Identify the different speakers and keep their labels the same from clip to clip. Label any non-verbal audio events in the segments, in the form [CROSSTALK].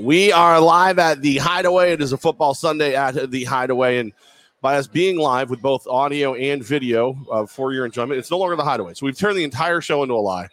Speaker 1: We are live at the Hideaway. It is a football Sunday at the Hideaway, and by us being live with both audio and video uh, for your enjoyment, it's no longer the Hideaway. So we've turned the entire show into a lie.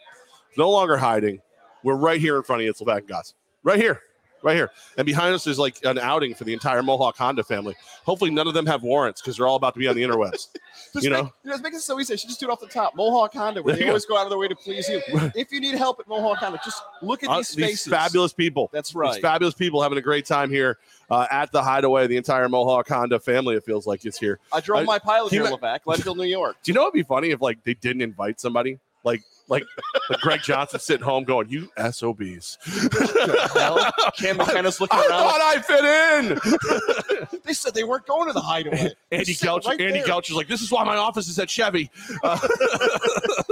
Speaker 1: No longer hiding. We're right here in front of you, it's Levac Gaz. Right here, right here, and behind us is like an outing for the entire Mohawk Honda family. Hopefully, none of them have warrants because they're all about to be on the interwebs. [LAUGHS]
Speaker 2: Just
Speaker 1: You
Speaker 2: make,
Speaker 1: know?
Speaker 2: you know, make it so easy. I should just do it off the top. Mohawk Honda, where
Speaker 1: There
Speaker 2: they
Speaker 1: you
Speaker 2: always go out of their way to please you. [LAUGHS] If you need help at Mohawk Honda, just look at
Speaker 1: Uh,
Speaker 2: these spaces.
Speaker 1: these fabulous people.
Speaker 2: That's
Speaker 1: These
Speaker 2: right.
Speaker 1: fabulous people having a great time here uh, at the Hideaway. The entire Mohawk Honda family, it feels like, is here.
Speaker 2: I drove
Speaker 1: I-
Speaker 2: my pilot here, Levac, Leadville, New York.
Speaker 1: Do you know what'd be funny if like they didn't invite somebody? Like like like Greg Johnson sitting home going, "You SOBs."
Speaker 2: Cam [LAUGHS] McKenna's looking
Speaker 1: I
Speaker 2: around.
Speaker 1: thought I fit in. [LAUGHS]
Speaker 2: They said they weren't going to the hideaway. [LAUGHS]
Speaker 1: Andy Couch,
Speaker 2: right
Speaker 1: Andy Couch is like, "This is why my office is at Chevy." Uh,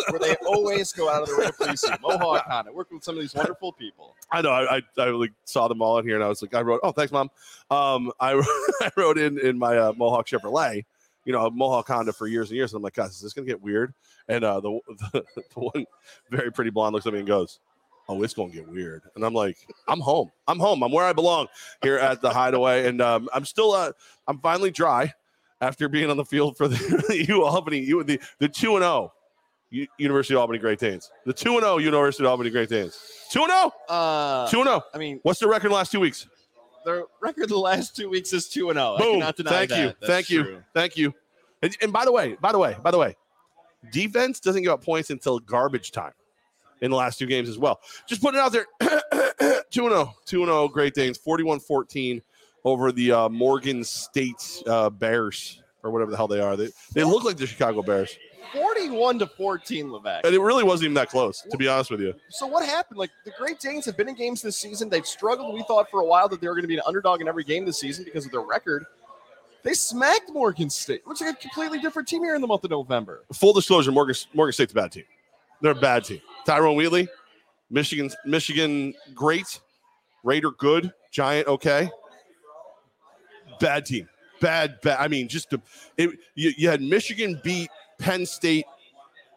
Speaker 2: where they always go out of their way to please you. Mohawk Honda, working with some of these wonderful people.
Speaker 1: I know. I, I, I like saw them all in here, and I was like, I wrote, "Oh, thanks, mom." Um, I I wrote in in my uh, Mohawk Chevrolet, you know, a Mohawk Honda for years and years, and I'm like, "Guys, is this gonna get weird?" And uh, the, [LAUGHS] the the one very pretty blonde looks at me and goes, "Oh, it's gonna get weird." And I'm like, "I'm home. I'm home. I'm where I belong here at the Hideaway." And um, I'm still uh, I'm finally dry after being on the field for the [LAUGHS] U Albany, you the the two and zero. University of Albany Great Danes. The 2 0 University of Albany Great Danes. 2 0.
Speaker 2: Uh,
Speaker 1: 2 0.
Speaker 2: I mean,
Speaker 1: What's the record last two weeks?
Speaker 2: Their record the last two weeks is 2 and 0. I
Speaker 1: Boom. Thank
Speaker 2: that.
Speaker 1: you.
Speaker 2: That's
Speaker 1: Thank you. Thank you. And, and by the way, by the way, by the way, defense doesn't give up points until garbage time in the last two games as well. Just putting it out there [CLEARS THROAT] 2 0. 2 0 Great Danes, 41 14 over the uh, Morgan State uh, Bears or whatever the hell they are. They, they look like the Chicago Bears.
Speaker 2: 41 to 14, Levac.
Speaker 1: And it really wasn't even that close, to be honest with you.
Speaker 2: So what happened? Like the Great Danes have been in games this season. They've struggled. We thought for a while that they were going to be an underdog in every game this season because of their record. They smacked Morgan State. Looks like a completely different team here in the month of November.
Speaker 1: full disclosure, Morgan Morgan State's a bad team. They're a bad team. Tyrone Wheatley, Michigan, Michigan, great. Raider, good. Giant, okay. Bad team. Bad, bad. I mean, just the, it, you, you had Michigan beat Penn State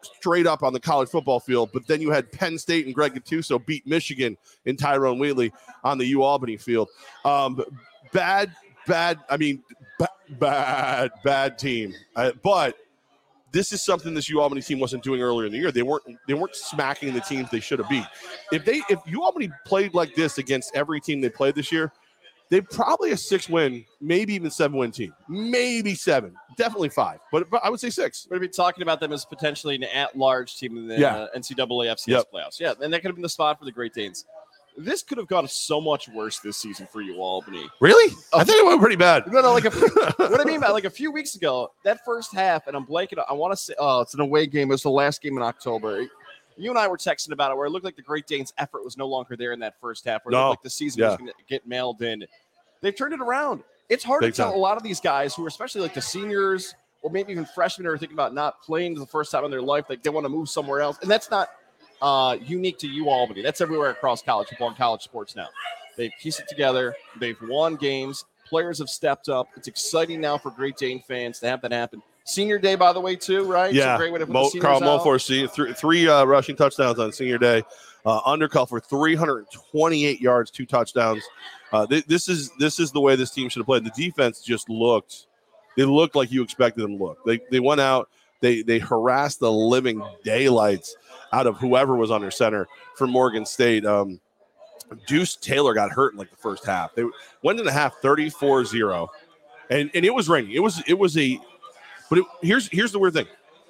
Speaker 1: straight up on the college football field, but then you had Penn State and Greg Gattuso beat Michigan in Tyrone Wheatley on the U Albany field. Um, bad, bad. I mean, ba- bad, bad team. Uh, but this is something this U Albany team wasn't doing earlier in the year. They weren't they weren't smacking the teams they should have beat. If they if U Albany played like this against every team they played this year, they probably a six win, maybe even seven win team, maybe seven, definitely five, but, but I would say six.
Speaker 2: We're going to be talking about them as potentially an at-large team in the
Speaker 1: Yeah.
Speaker 2: uh, NCAA FCS
Speaker 1: Yep.
Speaker 2: playoffs. Yeah, and that could have been the spot for the Great Danes. This could have gone so much worse this season for you, Albany.
Speaker 1: Really? I think it went pretty bad.
Speaker 2: No, no, like a, [LAUGHS] what I mean by like a few weeks ago, that first half, and I'm blanking. I want to say, oh, it's an away game. It was the last game in October. You and I were texting about it, where it looked like the Great Danes' effort was no longer there in that first half, where it
Speaker 1: No.
Speaker 2: looked like the season
Speaker 1: Yeah.
Speaker 2: was going to get mailed in. They've turned it around. It's hard
Speaker 1: Big
Speaker 2: to tell
Speaker 1: time.
Speaker 2: a lot of these guys who are especially like the seniors or maybe even freshmen who are thinking about not playing the first time in their life, like they want to move somewhere else. And that's not uh, unique to you, Albany. That's everywhere across college football and college sports now. They've pieced it together. They've won games. Players have stepped up. It's exciting now for Great Dane fans to have that happen. Senior day, by the way, too, right?
Speaker 1: Yeah,
Speaker 2: great way to put
Speaker 1: Mo,
Speaker 2: the
Speaker 1: Carl
Speaker 2: out.
Speaker 1: See, three, three uh, rushing touchdowns on senior day. Uh, Undercull for 328 yards, two touchdowns. Uh, thi- this is this is the way this team should have played. The defense just looked, they looked like you expected them to look. They they went out, they they harassed the living daylights out of whoever was under center for Morgan State. Um, Deuce Taylor got hurt in like the first half. They went in the half 34-0. And and it was raining. It was it was a but it, here's here's the weird thing.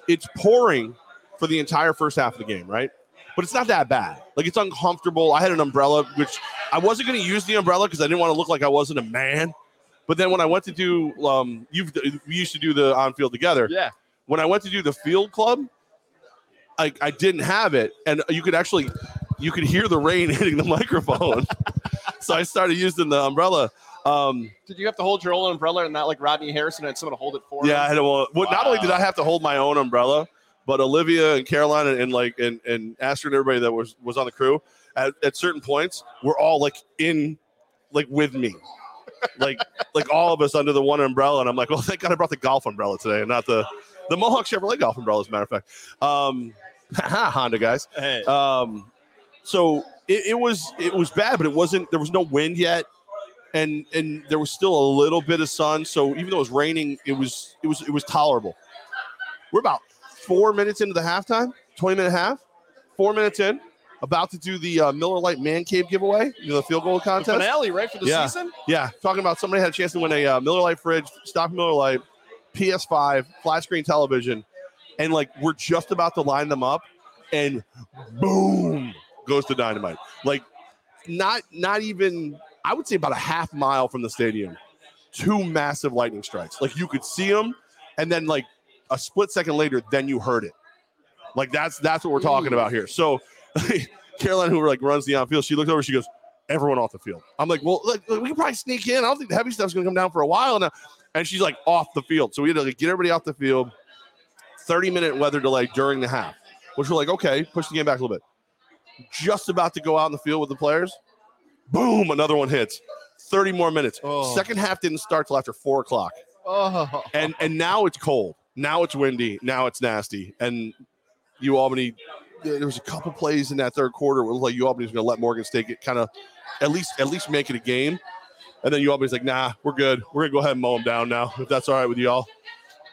Speaker 1: It's pouring for the entire first half of the game, right? But it's not that bad. Like it's uncomfortable. I had an umbrella, which I wasn't going to use the umbrella because I didn't want to look like I wasn't a man. But then when I went to do, um, you've we used to do the on field together.
Speaker 2: Yeah.
Speaker 1: When I went to do the field club, I I didn't have it, and you could actually you could hear the rain [LAUGHS] hitting the microphone. [LAUGHS] so I started using the umbrella. Um,
Speaker 2: Did you have to hold your own umbrella and not like Rodney Harrison and someone to hold it for
Speaker 1: Yeah, I had a, well, well, not only did I have to hold my own umbrella, but Olivia and Caroline and, and like and and Astrid and everybody that was was on the crew at, at certain points were all like in like with me. Like [LAUGHS] like all of us under the one umbrella. And I'm like, well, thank God I brought the golf umbrella today and not the the Mohawk Chevrolet golf umbrella, as a matter of fact. Um [LAUGHS] Honda guys.
Speaker 2: Hey.
Speaker 1: Um, so it, it was it was bad, but it wasn't. There was no wind yet, and and there was still a little bit of sun. So even though it was raining, it was it was it was tolerable. We're about four minutes into the halftime, twenty minute half, four minutes in, about to do the uh, Miller Lite Man Cave giveaway, you know, the field goal
Speaker 2: The
Speaker 1: contest.
Speaker 2: finale, right, for the
Speaker 1: Yeah.
Speaker 2: season?
Speaker 1: Yeah, talking about somebody had a chance to win a uh, Miller Lite fridge, stock Miller Lite, PS5, flat screen television, and like we're just about to line them up, and boom goes the dynamite. Like not not even I would say about a half mile from the stadium, two massive lightning strikes. Like you could see them, and then like a split second later, then you heard it. Like that's that's what we're talking about here. So [LAUGHS] Caroline, who like runs the on field, she looks over, she goes, "Everyone off the field." I'm like, "Well, look, look, we can probably sneak in. I don't think the heavy stuff's gonna come down for a while now." And she's like, "Off the field." So we had to like, get everybody off the field. 30 minute weather delay during the half, which we're like, okay, push the game back a little bit. Just about to go out in the field with the players. Boom, another one hits. 30 more minutes.
Speaker 2: Oh.
Speaker 1: Second half didn't start till after four o'clock.
Speaker 2: Oh,
Speaker 1: And and now it's cold. Now it's windy. Now it's nasty. And U Albany, there was a couple plays in that third quarter where it looked like U Albany was going to let Morgan State get kind of at least at least make it a game. And then U Albany's like, nah, we're good. We're gonna go ahead and mow them down now, if that's all right with y'all.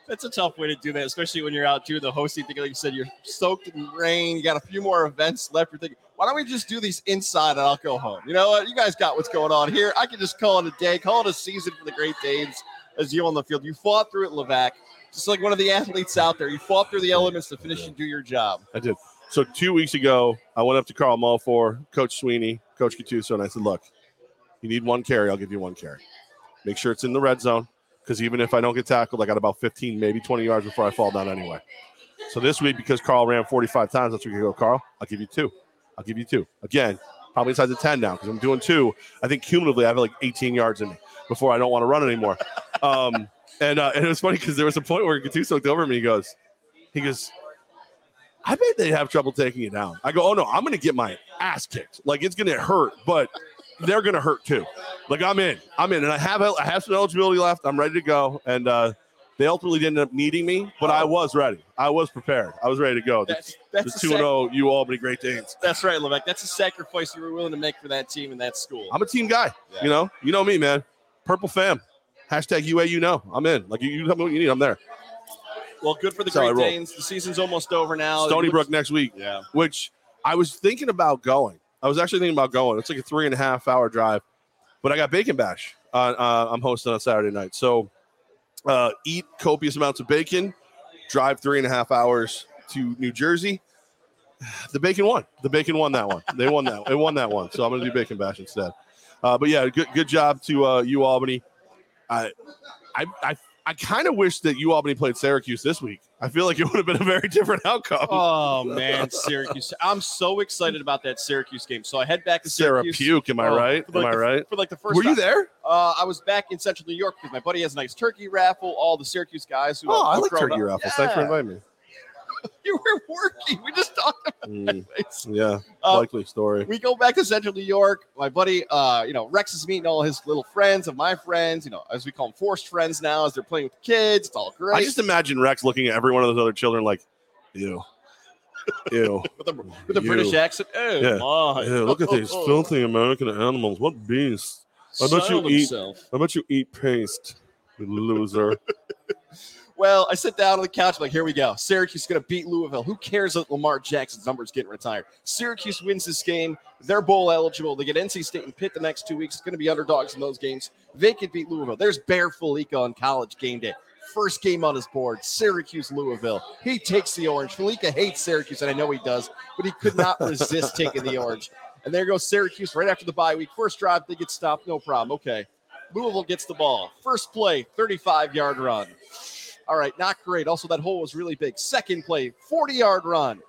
Speaker 2: that's a tough way to do that, especially when you're out doing the hosting thing. Like you said, you're soaked in rain. You got a few more events left. You're thinking, why don't we just do these inside and I'll go home? You know what? You guys got what's going on here. I can just call it a day, call it a season for the Great Danes as you on the field. You fought through it, Levac. Just like one of the athletes out there, you fought through the elements to finish and do your job.
Speaker 1: I did. So two weeks ago, I went up to Karl Mofor, Coach Sweeney, Coach Gattuso, and I said, "Look, you need one carry. I'll give you one carry. Make sure it's in the red zone, because even if I don't get tackled, I got about 15, maybe 20 yards before I fall down anyway." So this week, because Carl ran 45 times, that's where you go, Carl. I'll give you two. I'll give you two. Again, probably inside the 10 now because I'm doing two. I think cumulatively, I have like 18 yards in me before I don't want to run anymore. [LAUGHS] Um, and uh, and it was funny because there was a point where Gattuso looked over at me. He goes, he goes, I bet they have trouble taking it down. I go, oh no, I'm gonna get my ass kicked. Like it's gonna hurt, but they're gonna hurt too. Like I'm in, I'm in, and I have I have some eligibility left. I'm ready to go, and uh, they ultimately didn't end up needing me, but I was ready. I was prepared. I was ready to go.
Speaker 2: That's
Speaker 1: the
Speaker 2: that's a
Speaker 1: two
Speaker 2: sac-
Speaker 1: and zero, U Albany Great Danes.
Speaker 2: That's right, Levac. That's a sacrifice you were willing to make for that team and that school.
Speaker 1: I'm a team guy.
Speaker 2: Yeah.
Speaker 1: You know, you know me, man. Purple fam. Hashtag UA. You know, I'm in. Like you, you tell me what you need. I'm there.
Speaker 2: Well, good for the
Speaker 1: That's
Speaker 2: Great. Danes. The season's almost over now.
Speaker 1: Stony Brook next week.
Speaker 2: Yeah.
Speaker 1: which I was thinking about going. I was actually thinking about going. It's like a three and a half hour drive, but I got Bacon Bash. Uh, uh, I'm hosting on Saturday night, so uh, eat copious amounts of bacon, drive three and a half hours to New Jersey. [SIGHS] The bacon won. The bacon won that one. They won that. They won that one. So I'm going to do Bacon Bash instead. Uh, but yeah, good good job to uh, U Albany. I I I, I kind of wish that U Albany played Syracuse this week. I feel like it would have been a very different outcome.
Speaker 2: Oh man, Syracuse! I'm so excited about that Syracuse game. So I head back to
Speaker 1: Sarah
Speaker 2: Syracuse.
Speaker 1: Puke, am I
Speaker 2: Oh,
Speaker 1: right? Am
Speaker 2: like
Speaker 1: I
Speaker 2: the-
Speaker 1: right?
Speaker 2: For like the first.
Speaker 1: Were you
Speaker 2: time.
Speaker 1: there?
Speaker 2: Uh, I was back in Central New York because my buddy has a nice turkey raffle. All the Syracuse guys who
Speaker 1: Oh, I like turkey
Speaker 2: up-
Speaker 1: raffles. Thanks for inviting me. [LAUGHS]
Speaker 2: You were working. We just talked about
Speaker 1: Mm,
Speaker 2: it.
Speaker 1: yeah,
Speaker 2: Uh,
Speaker 1: likely story.
Speaker 2: we go back to Central New York. My buddy, uh, you know, Rex is meeting all his little friends of my friends. You know, as we call them, forced friends now, as they're playing with the kids. It's all great.
Speaker 1: I just imagine Rex looking at every one of those other children like, ew, ew, [LAUGHS]
Speaker 2: with a, with a British accent. Oh
Speaker 1: Yeah.
Speaker 2: my!
Speaker 1: ew. Look at these filthy American animals. What beasts? I bet you eat-. I bet you eat paste, you loser. [LAUGHS]
Speaker 2: Well, I sit down on the couch, like, here we go. Syracuse is going to beat Louisville. Who cares that Lamar Jackson's number is getting retired? Syracuse wins this game. They're bowl eligible. They get NC State and Pitt the next two weeks. It's going to be underdogs in those games. They could beat Louisville. There's Bear Felica on college game day. First game on his board, Syracuse Louisville. He takes the orange. Felica hates Syracuse, and I know he does, but he could not resist taking the orange. And there goes Syracuse right after the bye week. First drive, they get stopped, no problem. Okay. Louisville gets the ball. First play, 35 yard run. All right, not great. Also, that hole was really big. Second play, 40 yard run.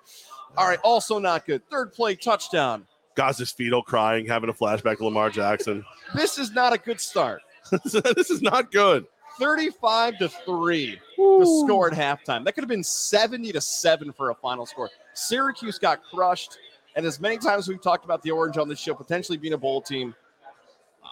Speaker 2: All right, also not good. Third play, touchdown.
Speaker 1: Gaz's fetal crying, having a flashback to Lamar Jackson. [LAUGHS]
Speaker 2: This is not a good start. [LAUGHS]
Speaker 1: this is not good.
Speaker 2: 35 to 3 the score at halftime. That could have been 70 to 7 for a final score. Syracuse got crushed. And as many times as we've talked about the Orange on this show potentially being a bowl team,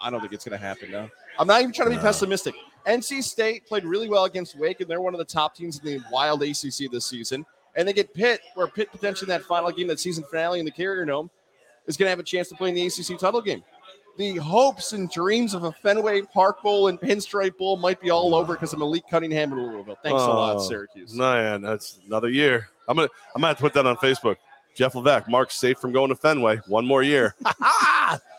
Speaker 2: I don't think it's going to happen now. I'm not even trying to be
Speaker 1: No.
Speaker 2: pessimistic. NC State played really well against Wake, and they're one of the top teams in the wild ACC this season. And they get Pitt, where Pitt potentially in that final game, that season finale in the Carrier Dome, is going to have a chance to play in the ACC title game. The hopes and dreams of a Fenway Park Bowl and Pinstripe Bowl might be all over because of Malik Cunningham in Louisville. Thanks a lot,
Speaker 1: Oh,
Speaker 2: Syracuse.
Speaker 1: Man, that's another year. I'm gonna I'm gonna have to put that on Facebook. Jeff Levesque, Mark's safe from going to Fenway. One more year. [LAUGHS]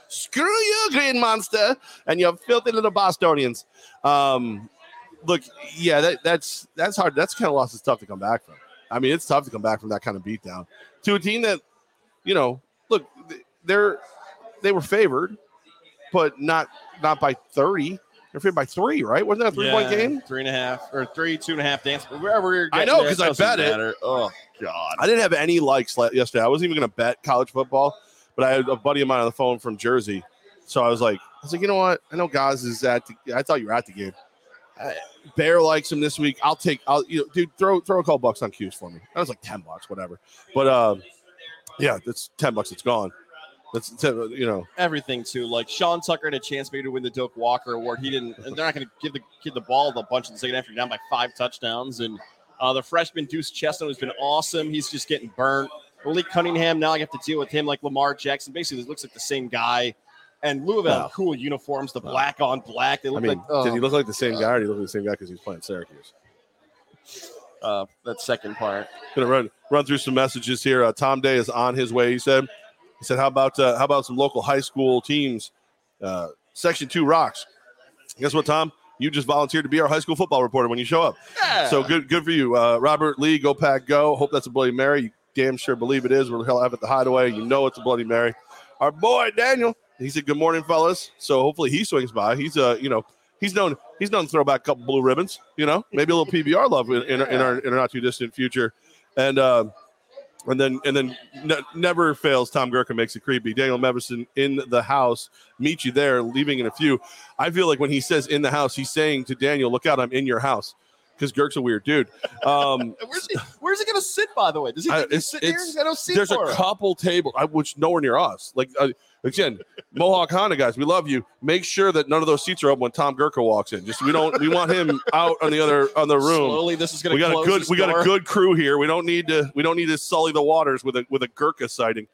Speaker 1: Screw you, Green Monster, and your filthy little Bostonians. Um, look, yeah, that, that's that's hard. That's kind of loss is tough to come back from. I mean, it's tough to come back from that kind of beatdown to a team that, you know, look, they're they were favored, but not not by thirty. They're favored by three, right? Wasn't that a three point
Speaker 2: Yeah,
Speaker 1: game?
Speaker 2: Three and a half or three, two and a half dance. Wherever you're
Speaker 1: I know, because I bet it.
Speaker 2: Oh God.
Speaker 1: I didn't have any likes yesterday. I wasn't even going to bet college football, but I had a buddy of mine on the phone from Jersey. So I was like, I was like, you know what? I know Gaz is at. The, I thought you were at the game. Bear likes him this week. I'll take. I'll you know, dude, throw throw a couple bucks on Cuse for me. That was like ten bucks, whatever. But um, yeah, that's ten bucks. It's gone. That's you know.
Speaker 2: everything too. Like Sean Tucker had a chance maybe to win the Doak Walker Award. He didn't, and they're not going to give the kid the ball a bunch in the second half. You're down by five touchdowns, and uh, the freshman Deuce Chestnut has been awesome. He's just getting burnt. Malik Cunningham now I have to deal with him like Lamar Jackson. Basically, it looks like the same guy. And Louisville
Speaker 1: Wow.
Speaker 2: cool uniforms, the
Speaker 1: Wow.
Speaker 2: black on black. They
Speaker 1: I
Speaker 2: look
Speaker 1: mean,
Speaker 2: like oh,
Speaker 1: did he look like the same guy, or did he look like the same guy because he's playing Syracuse?
Speaker 2: uh, that second part.
Speaker 1: Gonna run run through some messages here. Uh, Tom Day is on his way. He said, he said, how about uh, how about some local high school teams? Uh, Section two rocks. Guess what, Tom? You just volunteered to be our high school football reporter when you show up.
Speaker 2: Yeah.
Speaker 1: So good, good for you, uh, Robert Lee. Go pack, go. Hope that's a Bloody Mary. Damn sure believe it is. We'll hell have at the hideaway. You know it's a Bloody Mary. Our boy Daniel. He said, "Good morning, fellas." So hopefully he swings by. He's uh, you know, he's known he's known to throw back a couple blue ribbons. You know, maybe a little PBR love in, in, our- in our in our not too distant future, and uh, and then and then ne- never fails. Tom Gurka makes it creepy. Daniel Meverson in the house. Meet you there. Leaving in a few. I feel like when he says in the house, he's saying to Daniel, "Look out, I'm in your house." Because Girk's a weird dude. Um, [LAUGHS]
Speaker 2: Where's he? Where's he going to sit? By the way, does he
Speaker 1: I-
Speaker 2: think he's
Speaker 1: it's-
Speaker 2: sitting here?
Speaker 1: it's-
Speaker 2: He's got no seat
Speaker 1: there's a
Speaker 2: him.
Speaker 1: couple tables, I, which nowhere near us. Like uh, again, Mohawk Honda guys, we love you. Make sure that none of those seats are open when Tom Gurka walks in. Just we don't we want him [LAUGHS] out on the other on the room.
Speaker 2: Slowly, this is gonna.
Speaker 1: We
Speaker 2: to
Speaker 1: got a good we got a good crew here. We don't need to we don't need to sully the waters with a with a Gurka sighting.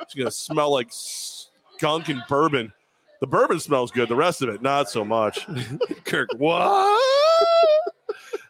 Speaker 1: It's gonna smell like skunk and bourbon. The bourbon smells good. The rest of it, not so much. [LAUGHS] Kirk, what?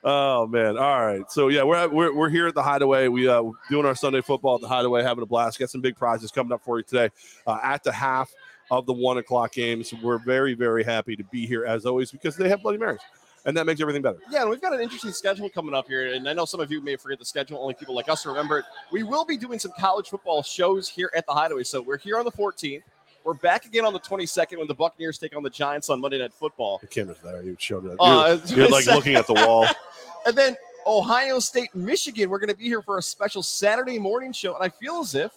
Speaker 1: Oh man! All right, so yeah, we're, we're we're here at the Hideaway. We uh doing our Sunday football at the Hideaway, having a blast. Got some big prizes coming up for you today uh, at the half of the one o'clock games. We're very very happy to be here as always because they have Bloody Marys, and that makes everything better.
Speaker 2: Yeah, and we've got an interesting schedule coming up here. And I know some of you may forget the schedule, only people like us remember it. We will be doing some college football shows here at the Hideaway. So we're here on the 14th. We're back again on the 22nd when the Buccaneers take on the Giants on Monday Night Football.
Speaker 1: The camera's there. You showed it.
Speaker 2: Uh,
Speaker 1: You're, you're like looking at the wall. [LAUGHS]
Speaker 2: And then Ohio State, Michigan. We're going to be here for a special Saturday morning show. And I feel as if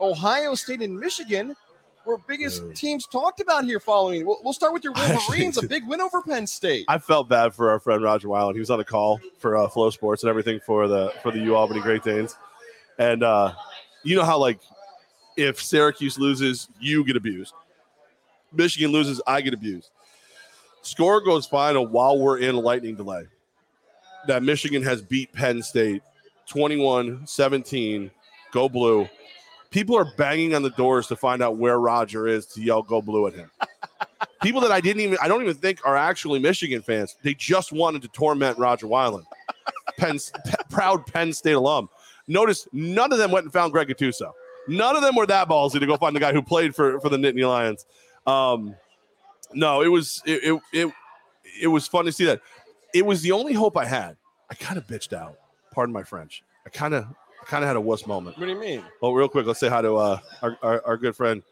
Speaker 2: Ohio State and Michigan were biggest teams talked about here following. We'll, we'll start with your [LAUGHS] Wolverines, a big win over Penn State.
Speaker 1: I felt bad for our friend Roger Weiland. He was on a call for uh, FloSports and everything for the for the U Albany Great Danes, and uh, you know how like if Syracuse loses, you get abused. Michigan loses, I get abused. Score goes final while we're in a lightning delay. That Michigan has beat Penn State 21 17. Go blue. People are banging on the doors to find out where Roger is to yell go blue at him [LAUGHS] people that I didn't even I don't even think are actually Michigan fans. They just wanted to torment Roger Weiland, Penn, [LAUGHS] proud Penn State alum. Notice none of them went and found Greg Gattuso. None of them were that ballsy to go find the guy who played for for the Nittany Lions. Um, no, it was it, it it it was fun to see that. It was the only hope I had. I kind of bitched out. Pardon my French. I kind of I kind of had a wuss moment.
Speaker 2: What do you mean?
Speaker 1: Well, real quick, let's say hi to uh, our, our, our good friend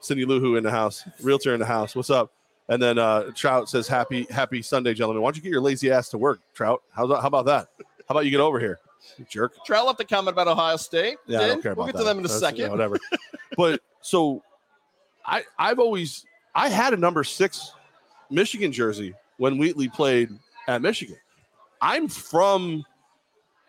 Speaker 1: Cindy Luhu in the house, realtor in the house. What's up? And then uh, Trout says, "Happy Happy Sunday, gentlemen. Why don't you get your lazy ass to work, Trout? How's that, how about that? How about you get over here, jerk?
Speaker 2: Trout left a comment about Ohio State.
Speaker 1: Yeah, I don't care about
Speaker 2: We'll get
Speaker 1: that.
Speaker 2: to them in a
Speaker 1: That's-
Speaker 2: second.
Speaker 1: yeah, whatever. [LAUGHS] but so, I I've always I had a number six Michigan jersey when Wheatley played at Michigan. I'm from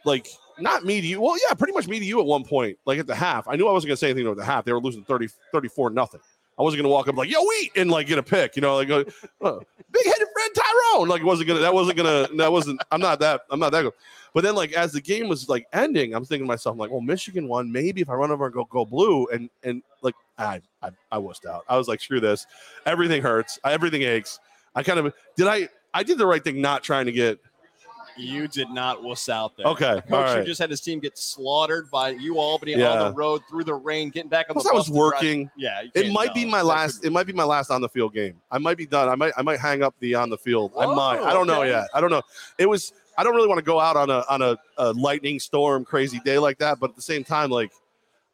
Speaker 1: like not me to you. Well, yeah, pretty much me to you at one point, like at the half. I knew I wasn't gonna say anything at the half. They were losing 30, 34 nothing. I wasn't gonna walk up like, yo, eat and like get a pick, you know, like uh, uh, big headed Fred Tyrone. Like, wasn't gonna. That wasn't gonna. That wasn't. I'm not that. I'm not that good. But then, like, as the game was like ending, I'm thinking to myself, I'm like, well, Michigan won. Maybe if I run over and go go blue, and and like, I I, I wussed out. I was like, screw this. Everything hurts. Everything aches. I kind of did. I I did the right thing, not trying to get.
Speaker 2: You did not wuss out there.
Speaker 1: Okay,
Speaker 2: The coach
Speaker 1: all
Speaker 2: who
Speaker 1: right.
Speaker 2: just had his team get slaughtered by U Albany
Speaker 1: Yeah.
Speaker 2: on the road through the rain, getting back on the
Speaker 1: I was
Speaker 2: to drive-
Speaker 1: working.
Speaker 2: Yeah,
Speaker 1: It might be my last. It might be my last on the field game. I might be done. I might. I might hang up the on the field. I might. I oh, don't know yet. I don't know. It was. I don't really want to go out on a on a, a lightning storm, crazy day like that. But at the same time, like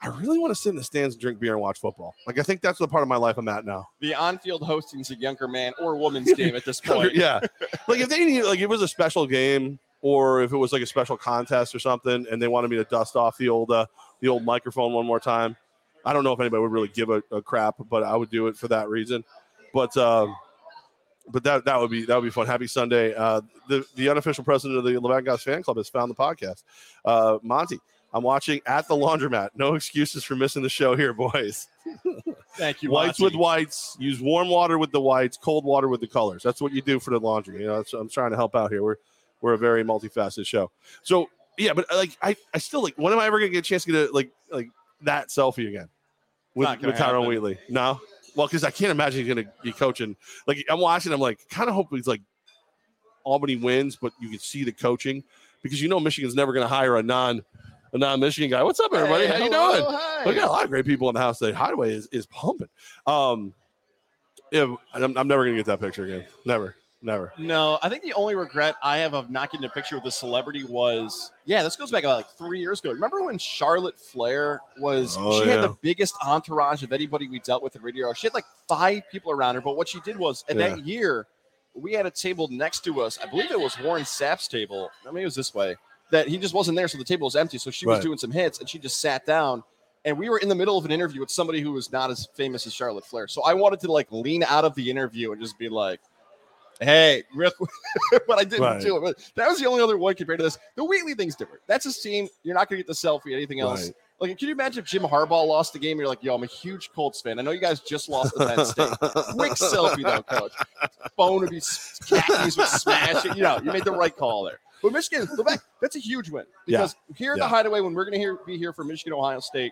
Speaker 1: I really want to sit in the stands and drink beer and watch football. Like I think that's the part of my life I'm at now.
Speaker 2: the on-field hosting's a younger man or woman's [LAUGHS] game at this point.
Speaker 1: yeah. [LAUGHS] Like if they need like it was a special game or if it was like a special contest or something and they wanted me to dust off the old uh, the old microphone one more time. I don't know if anybody would really give a, a crap, but I would do it for that reason. But um but that that would be that would be fun. Happy Sunday. Uh the, the unofficial president of the Levac Gaz fan club has found the podcast. Uh Monty, I'm watching at the laundromat. No excuses for missing the show here, boys.
Speaker 2: Thank you,
Speaker 1: Whites
Speaker 2: Monty.
Speaker 1: with whites. Use warm water with the whites, cold water with the colors. That's what you do for the laundry. You know, that's, I'm trying to help out here. We're we're a very multifaceted show. So yeah, but uh, like I, I still like. When am I ever gonna get a chance to get a, like like that selfie again with, with Tyrone
Speaker 2: happen.
Speaker 1: Wheatley? No. Well, because I can't imagine he's gonna be coaching. Like I'm watching, I'm like kind of hoping he's like Albany wins, but you can see the coaching because you know Michigan's never gonna hire a non a non Michigan guy. What's up, everybody?
Speaker 2: Hey,
Speaker 1: How you doing?
Speaker 2: hi.
Speaker 1: We got a lot of great people in the house today. Hideaway is, is pumping. Um, yeah, I'm, I'm never gonna get that picture again. Never, never.
Speaker 2: No, I think the only regret I have of not getting a picture with a celebrity was, yeah, this goes back about like three years ago. Remember when Charlotte Flair was?
Speaker 1: Oh,
Speaker 2: she had the biggest entourage of anybody we dealt with in radio. She had like five people around her. But what she did was, in
Speaker 1: Yeah.
Speaker 2: that year, we had a table next to us. I believe it was Warren Sapp's table. I mean, it was this way. That he just wasn't there, so the table was empty. So she was doing some hits, and she just sat down. And we were in the middle of an interview with somebody who was not as famous as Charlotte Flair. So I wanted to like lean out of the interview and just be like, "Hey, real quick," [LAUGHS] but I didn't
Speaker 1: Right.
Speaker 2: do it. But that was the only other one compared to this. The Wheatley thing's different. That's a team. You're not gonna get the selfie. Anything else?
Speaker 1: Right.
Speaker 2: Like, can you imagine if Jim Harbaugh lost the game? You're like, "Yo, I'm a huge Colts fan. I know you guys just lost to Penn State." [LAUGHS] Quick selfie though, coach. Phone would be khakis would smash it. You know, you made the right call there. But Michigan, go back. That's a huge win because here at
Speaker 1: Yeah.
Speaker 2: the Hideaway, when we're going to be here for Michigan, Ohio State,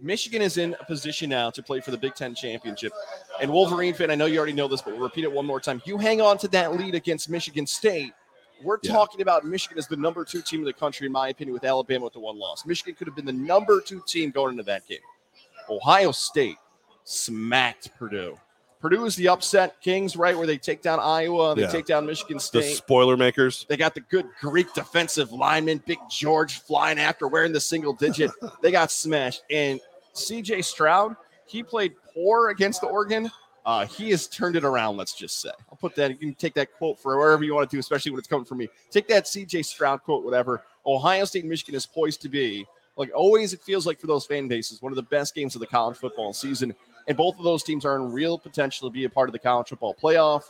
Speaker 2: Michigan is in a position now to play for the Big Ten championship. And Wolverine fan, I know you already know this, but we'll repeat it one more time. You hang on to that lead against Michigan State. We're
Speaker 1: Yeah.
Speaker 2: talking about Michigan as the number two team in the country, in my opinion, with Alabama with the one loss. Michigan could have been the number two team going into that game. Ohio State smacked Purdue. Purdue is the upset Kings, right? Where they take down Iowa, they
Speaker 1: Yeah.
Speaker 2: take down Michigan State.
Speaker 1: the spoiler makers.
Speaker 2: They got the good Greek defensive lineman, Big George, flying after wearing the single digit. [LAUGHS] they got smashed. And CJ Stroud, he played poor against the Oregon. Uh, he has turned it around, let's just say. I'll put that, you can take that quote for wherever you want to do, especially when it's coming from me. Take that CJ Stroud quote, whatever. Ohio State and Michigan is poised to be, like always, it feels like for those fan bases, one of the best games of the college football season. And both of those teams are in real potential to be a part of the college football playoff.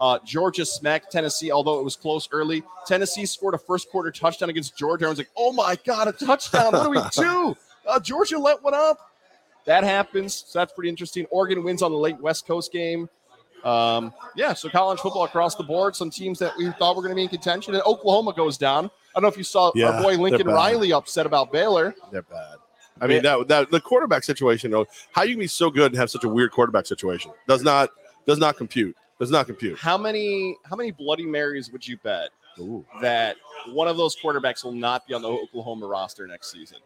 Speaker 2: Uh, Georgia smacked Tennessee, although it was close early. Tennessee scored a first quarter touchdown against Georgia. Everyone's like, oh my God, a touchdown. What do we [LAUGHS] do? Uh, Georgia let one up. That happens. So that's pretty interesting. Oregon wins on the late West Coast game. Um, yeah, so college football across the board. Some teams that we thought were going to be in contention. And Oklahoma goes down. I don't know if you saw
Speaker 1: Yeah,
Speaker 2: our boy Lincoln. Riley upset about Baylor.
Speaker 1: They're bad. I mean that that the quarterback situation though. How you can be so good and have such a weird quarterback situation does not does not compute. Does not compute.
Speaker 2: How many how many Bloody Marys would you bet
Speaker 1: Ooh.
Speaker 2: that one of those quarterbacks will not be on the Oklahoma roster next season?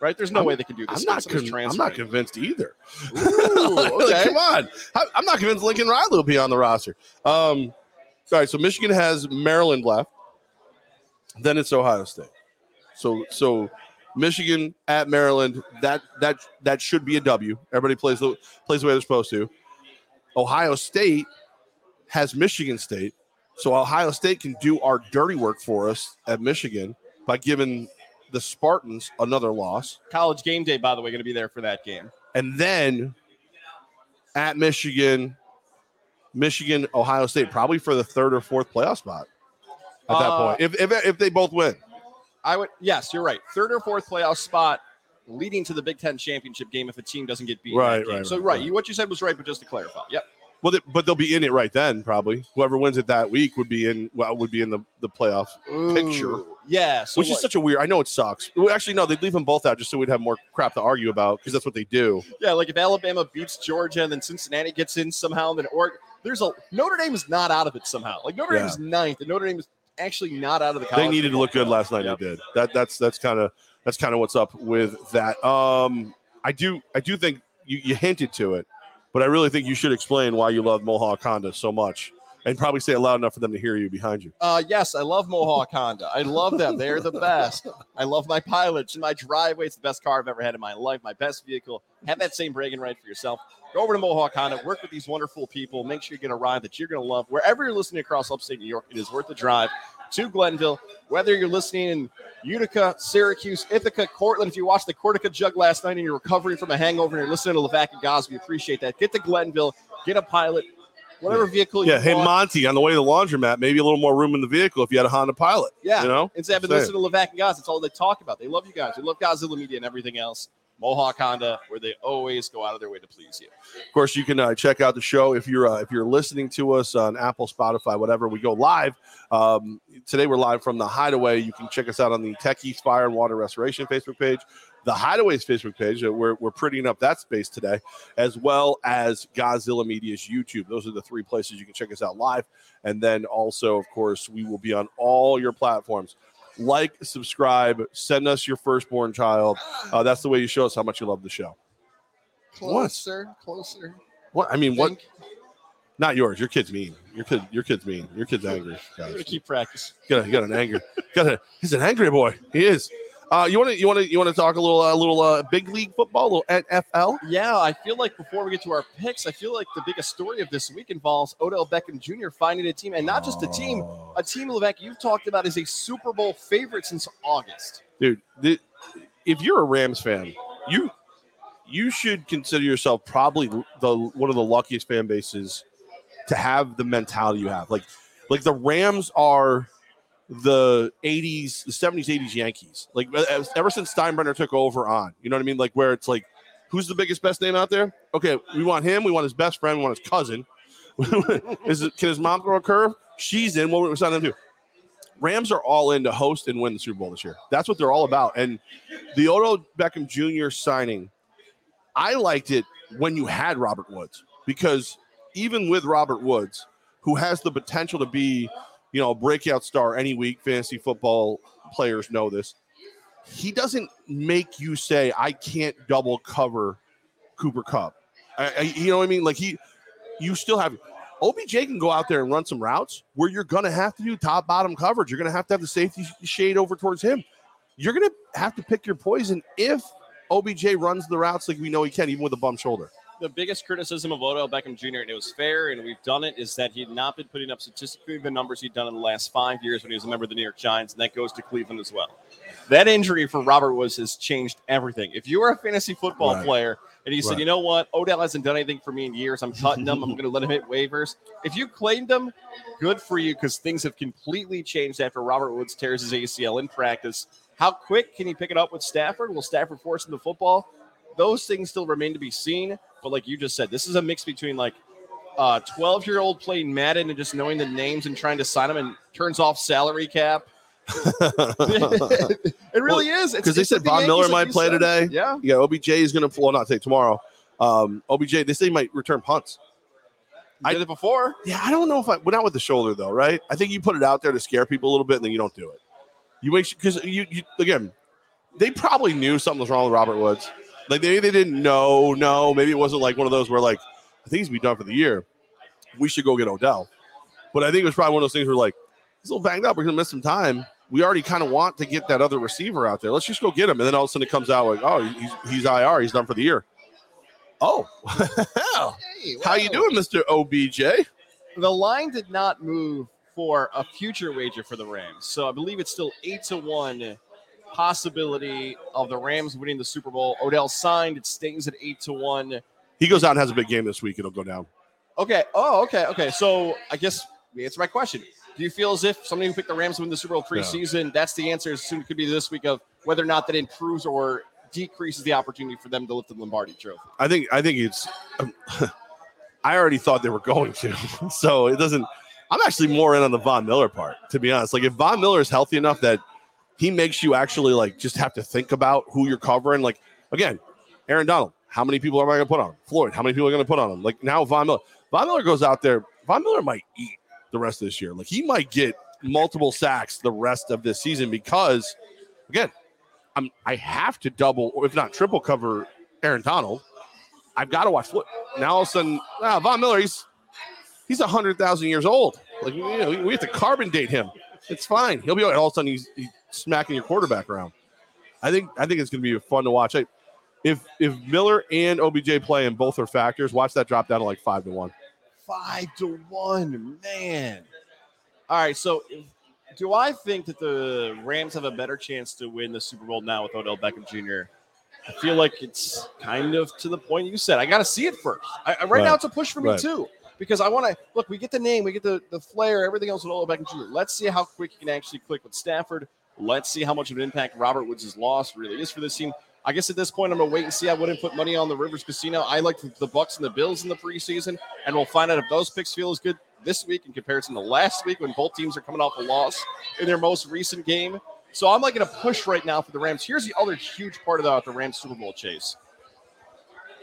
Speaker 2: Right? There's no
Speaker 1: I'm-
Speaker 2: way they can do this.
Speaker 1: I'm not. Con- I'm not convinced either.
Speaker 2: Ooh, [LAUGHS]
Speaker 1: Like,
Speaker 2: okay.
Speaker 1: come on. I'm not convinced Lincoln Riley will be on the roster. Um, all right. So Michigan has Maryland left. Then it's Ohio State. So so Michigan at Maryland. That that that should be a W. Everybody plays the plays the way they're supposed to. Ohio State has Michigan State. So Ohio State can do our dirty work for us at Michigan by giving the Spartans another loss.
Speaker 2: College game day, by the way, going to be there for that game.
Speaker 1: and then at Michigan, Michigan, Ohio State, probably for the third or fourth playoff spot at that
Speaker 2: Uh,
Speaker 1: point. If, if if they both win,
Speaker 2: I would, yes, you're right. Third or fourth playoff spot leading to the Big Ten championship game if a team doesn't get beat.
Speaker 1: Right, right,
Speaker 2: So,
Speaker 1: right,
Speaker 2: right. You, what you said was right, but just to clarify. Yep.
Speaker 1: Well, they, but they'll be in it right then, probably. Whoever wins it that week would be in. Well, would be in the the playoff, Picture.
Speaker 2: Ooh, Yeah. So
Speaker 1: which is such a weird. I know it sucks. Well, actually, no, they'd leave them both out just so we'd have more crap to argue about because that's what they do.
Speaker 2: yeah, like if Alabama beats Georgia and then Cincinnati gets in somehow, and then Oregon. There's a Notre Dame is not out of it somehow. Like Notre Dame is ninth, and Notre Dame is actually not out of the.
Speaker 1: They needed to look good last night.
Speaker 2: Yep.
Speaker 1: They did. That that's that's kind of that's kind of what's up with that. Um, I do I do think you, you hinted to it, but I really think you should explain why you love Mohawk Honda so much, and probably say it loud enough for them to hear you behind you.
Speaker 2: Uh, yes, I love Mohawk Honda. I love them. They're the best. I love my pilots and my driveway. It's the best car I've ever had in my life. My best vehicle. Have that same bragging right for yourself. Go over to Mohawk Honda. Work with these wonderful people. Make sure you get a ride that you're going to love. Wherever you're listening across upstate New York, it is worth the drive to Glenville. Whether you're listening in Utica, Syracuse, Ithaca, Cortland, if you watched the Cortaca Jug last night and you're recovering from a hangover and you're listening to Levac and Gaz, we appreciate that. Get to Glenville. Get a pilot. Whatever vehicle you
Speaker 1: Yeah, hey
Speaker 2: want.
Speaker 1: Monty, on the way to the laundromat, maybe a little more room in the vehicle if you had a Honda Pilot.
Speaker 2: Yeah.
Speaker 1: you know.
Speaker 2: Instead of
Speaker 1: Saying.
Speaker 2: listening to Levac and Gaz, that's all they talk about. They love you guys. They love Godzilla Media and everything else. Mohawk Honda, where they always go out of their way to please you.
Speaker 1: Of course, you can uh, check out the show if you're uh, if you're listening to us on Apple, Spotify, whatever. We go live. Um, today we're live from the Hideaway. You can check us out on the Tech East Fire and Water Restoration Facebook page, the Hideaway's Facebook page. We're we're prettying up that space today, as well as Godzilla Media's YouTube. Those are the three places you can check us out live, and then also, of course, we will be on all your platforms. Like, subscribe, send us your firstborn child. Uh, that's the way you show us how much you love the show.
Speaker 2: Closer, closer.
Speaker 1: What I mean, what Not yours. Your kid's mean. Your kid. Your kid's mean. Your kid's angry.
Speaker 2: I'm
Speaker 1: Guys.
Speaker 2: gonna keep practice.
Speaker 1: You got, a, got an anger. Got a. He's an angry boy. He is. Uh, you want to. You want to. You want to talk a little. A little uh, big league football. A little NFL.
Speaker 2: Yeah, I feel like before we get to our picks, I feel like the biggest story of this week involves Odell Beckham Jr. finding a team, and not just a team, a team Levac you've talked about is a Super Bowl favorite since August.
Speaker 1: dude. The, if you're a Rams fan, you you should consider yourself probably the one of the luckiest fan bases to have the mentality you have. Like, like the Rams are the 80s, the 70s, 80s Yankees. Like ever since Steinbrenner took over on, you know what I mean? Like where it's like, who's the biggest, best name out there? Okay, we want him. We want his best friend. We want his cousin. [LAUGHS] Is it, can his mom throw a curve? She's in. What we're signing them to? Rams are all in to host and win the Super Bowl this year. That's what they're all about. And the Odell Beckham Jr. signing, I liked it when you had Robert Woods because even with Robert Woods, who has the potential to be, you know, a breakout star any week, fantasy football players know this. He doesn't make you say, I can't double cover Cooper Kupp. I, I, you know what I mean? Like he, you still have OBJ can go out there and run some routes where you're going to have to do top bottom coverage. You're going to have to have the safety shade over towards him. You're going to have to pick your poison if OBJ runs the routes like we know he can, even with a bum shoulder.
Speaker 2: The biggest criticism of Odell Beckham Jr. and it was fair, and we've done it, is that he had not been putting up statistically the numbers he'd done in the last five years when he was a member of the New York Giants, and that goes to Cleveland as well. That injury for Robert Woods has changed everything. If you are a fantasy football
Speaker 1: Right.
Speaker 2: player and you said, you know what, Odell hasn't done anything for me in years, I'm cutting him, I'm going to let him hit waivers. If you claimed him, good for you because things have completely changed after Robert Woods tears his ACL in practice. How quick can he pick it up with Stafford? Will Stafford force him the football? Those things still remain to be seen. But like you just said, this is a mix between like a 12 year old playing Madden and just knowing the names and trying to sign them and turns off salary cap. [LAUGHS] it really is.
Speaker 1: 'cause they said
Speaker 2: like the
Speaker 1: Miller
Speaker 2: like
Speaker 1: might play
Speaker 2: said.
Speaker 1: today.
Speaker 2: Yeah.
Speaker 1: yeah, OBJ is going to, well, not say tomorrow. Um, OBJ, they say he might return punts. I-
Speaker 2: Did it before.
Speaker 1: Yeah, I don't know if I, well, not with the shoulder though, right? I think you put it out there to scare people a little bit, and then you don't do it. You make because you, you again, they probably knew something was wrong with Robert Woods. Like they they didn't know, no, maybe it wasn't like one of those where like I think he's be done for the year. We should go get Odell. But I think it was probably one of those things where like he's a little banged up. We're gonna miss some time. We already kind of want to get that other receiver out there. Let's just go get him. And then all of a sudden it comes out like, oh, he's he's IR. He's done for the year. Oh, [LAUGHS]
Speaker 2: Hey,
Speaker 1: how you doing, Mister OBJ?
Speaker 2: The line did not move for a future wager for the Rams. So I believe it's still eight to one possibility of the Rams winning the Super Bowl. Odell signed, it stays at eight to one.
Speaker 1: He goes out and has a big game this week. It'll go down.
Speaker 2: Okay. Oh, okay. Okay. So I guess we answer my question. Do you feel as if somebody who picked the Rams to win the Super Bowl preseason, that's the answer? As soon as it could be this week of whether or not that improves or decreases the opportunity for them to lift the Lombardi Trophy.
Speaker 1: I think I think it's um, [LAUGHS] I already thought they were going to. [LAUGHS] so it doesn't. I'm actually more in on the Von Miller part, to be honest. Like if Von Miller is healthy enough that he makes you actually like just have to think about who you're covering. Like again, Aaron Donald. How many people am I going to put on him? Floyd. How many people are going to put on him? Like now, Von Miller. Von Miller goes out there. Von Miller might eat the rest of this year. Like he might get multiple sacks the rest of this season because, again, I'm I have to double or if not triple cover Aaron Donald. I've got to watch Floyd. Now all of a sudden, ah, Von Miller, he's he's hundred thousand years old. Like you know, we have to carbon date him. It's fine. He'll be all of a sudden he's, he's smacking your quarterback around. I think I think it's going to be fun to watch. I, if if Miller and OBJ play and both are factors, watch that drop down to like five to one.
Speaker 2: Five to one, man. All right, so do I think that the Rams have a better chance to win the Super Bowl now with Odell Beckham Jr.? I feel like it's kind of to the point you said. I got to see it first. I, right, right, now, it's a push for me right. too because I want to look. We get the name, we get the the flair, everything else with Odell Beckham Jr. Let's see how quick he can actually click with Stafford. Let's see how much of an impact Robert Woods' loss really is for this team. I guess at this point, I'm gonna wait and see. I wouldn't put money on the Rivers Casino. I like the Bucks and the Bills in the preseason, and we'll find out if those picks feel as good this week in comparison to last week when both teams are coming off a loss in their most recent game. So I'm like going to push right now for the Rams. Here's the other huge part about the Rams Super Bowl chase.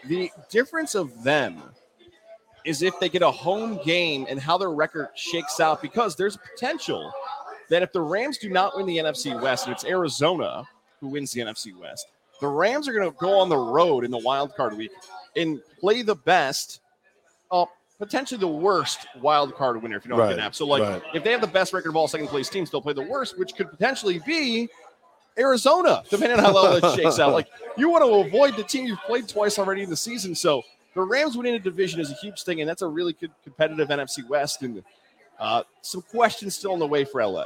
Speaker 2: The difference of them is if they get a home game and how their record shakes out, because there's potential that if the Rams do not win the NFC West and it's Arizona who wins the NFC West, the Rams are going to go on the road in the wild card week and play the best, uh, potentially the worst wild card winner if you don't right, get an. So, like, right. if they have the best record of all second place teams, they'll play the worst, which could potentially be Arizona, depending on how well that shakes out. Like, you want to avoid the team you've played twice already in the season. So, the Rams winning a division is a huge thing, and that's a really good competitive NFC West. And uh, some questions still in the way for LA.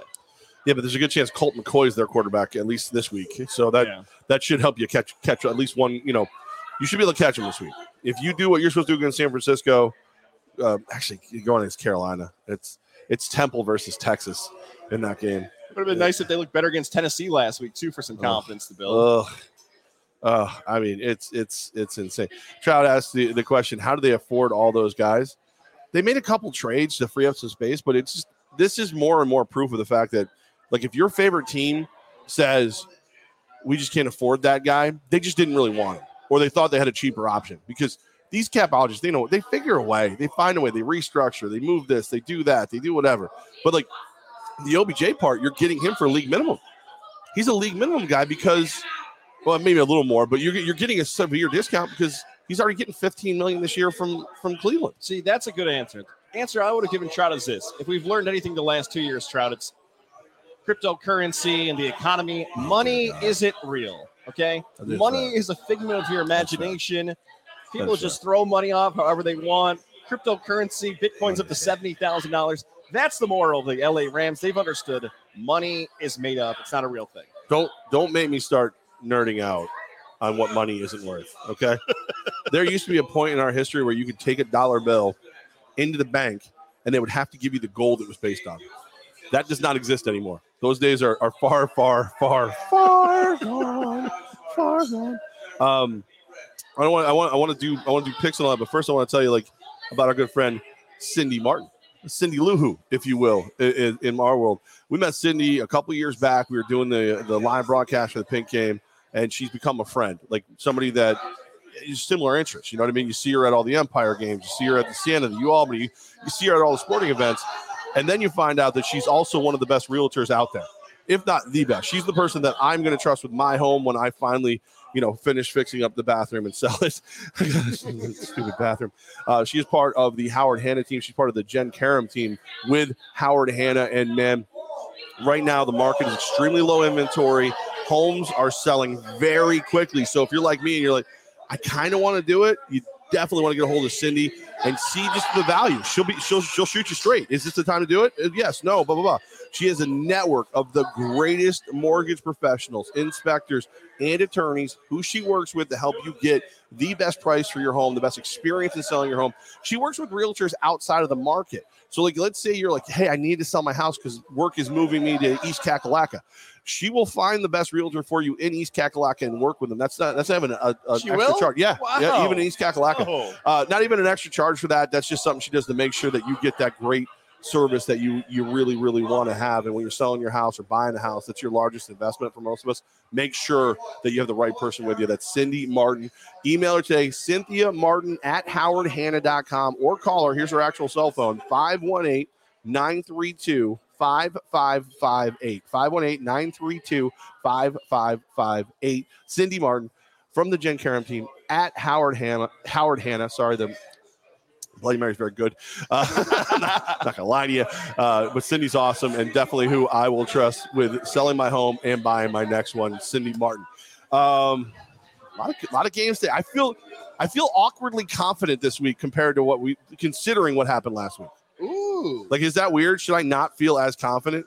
Speaker 1: Yeah, but there's a good chance Colt McCoy is their quarterback at least this week. So that yeah. that should help you catch catch at least one. You know, you should be able to catch him this week if you do what you're supposed to do against San Francisco. Uh, actually, going against Carolina, it's it's Temple versus Texas in that game.
Speaker 2: It would have been yeah. nice if they looked better against Tennessee last week too for some confidence to build.
Speaker 1: Uh, I mean, it's it's it's insane. Trout asked the, the question: How do they afford all those guys? They made a couple trades to free up some space, but it's just this is more and more proof of the fact that like if your favorite team says we just can't afford that guy, they just didn't really want him, or they thought they had a cheaper option because these capologists, they know they figure a way, they find a way, they restructure, they move this, they do that, they do whatever. But like the OBJ part, you're getting him for league minimum. He's a league minimum guy because, well, maybe a little more, but you're you're getting a severe discount because he's already getting 15 million this year from from Cleveland.
Speaker 2: See, that's a good answer. Answer I would have given Trout is this: if we've learned anything the last two years, Trout, it's cryptocurrency and the economy. Money isn't real. Okay, money is a figment of your imagination. People That's just right. throw money off however they want. Cryptocurrency, Bitcoin's up to seventy thousand dollars. That's the moral of the LA Rams. They've understood money is made up. It's not a real thing.
Speaker 1: Don't don't make me start nerding out on what money isn't worth. Okay. there used to be a point in our history where you could take a dollar bill into the bank and they would have to give you the gold it was based on. That does not exist anymore. Those days are, are far, far, far, far gone. Far gone. Um, I don't want I want I want to do I want to do picks all that, but first I want to tell you like about our good friend Cindy Martin, Cindy Luhu, if you will, in, in our world. We met Cindy a couple years back. We were doing the the live broadcast for the Pink Game, and she's become a friend, like somebody that is similar interests. You know what I mean? You see her at all the Empire games, you see her at the Siena, the U Albany, you, you see her at all the sporting events, and then you find out that she's also one of the best realtors out there, if not the best. She's the person that I'm going to trust with my home when I finally you know, finish fixing up the bathroom and sell it. [LAUGHS] Stupid bathroom. Uh, she is part of the Howard Hanna team. She's part of the Jen Karam team with Howard Hanna. And man, right now the market is extremely low inventory. Homes are selling very quickly. So if you're like me and you're like, I kind of want to do it, you definitely want to get a hold of Cindy and see just the value. She'll be she'll she'll shoot you straight. Is this the time to do it? Uh, yes, no, blah blah blah. She has a network of the greatest mortgage professionals, inspectors, and attorneys who she works with to help you get the best price for your home, the best experience in selling your home. She works with realtors outside of the market. So, like, let's say you're like, hey, I need to sell my house because work is moving me to East Kakalaka. She will find the best realtor for you in East Kakalaka and work with them. That's not that's not even a, a extra
Speaker 2: will?
Speaker 1: charge. Yeah, wow. yeah, even in East Kakalaka. Oh. Uh, not even an extra charge charge for that. That's just something she does to make sure that you get that great service that you you really really want to have and when you're selling your house or buying a house that's your largest investment for most of us make sure that you have the right person with you that's cindy martin email her today cynthia martin at howardhanna.com or call her here's her actual cell phone 518 932 5558 518 932 5558 cindy martin from the jen Karam team at howard hanna howard hanna sorry the Bloody Mary's very good. Uh, not, [LAUGHS] not, gonna lie to you, uh, but Cindy's awesome and definitely who I will trust with selling my home and buying my next one. Cindy Martin. Um, a lot of a lot of games today. I feel I feel awkwardly confident this week compared to what we considering what happened last week.
Speaker 2: Ooh,
Speaker 1: like is that weird? Should I not feel as confident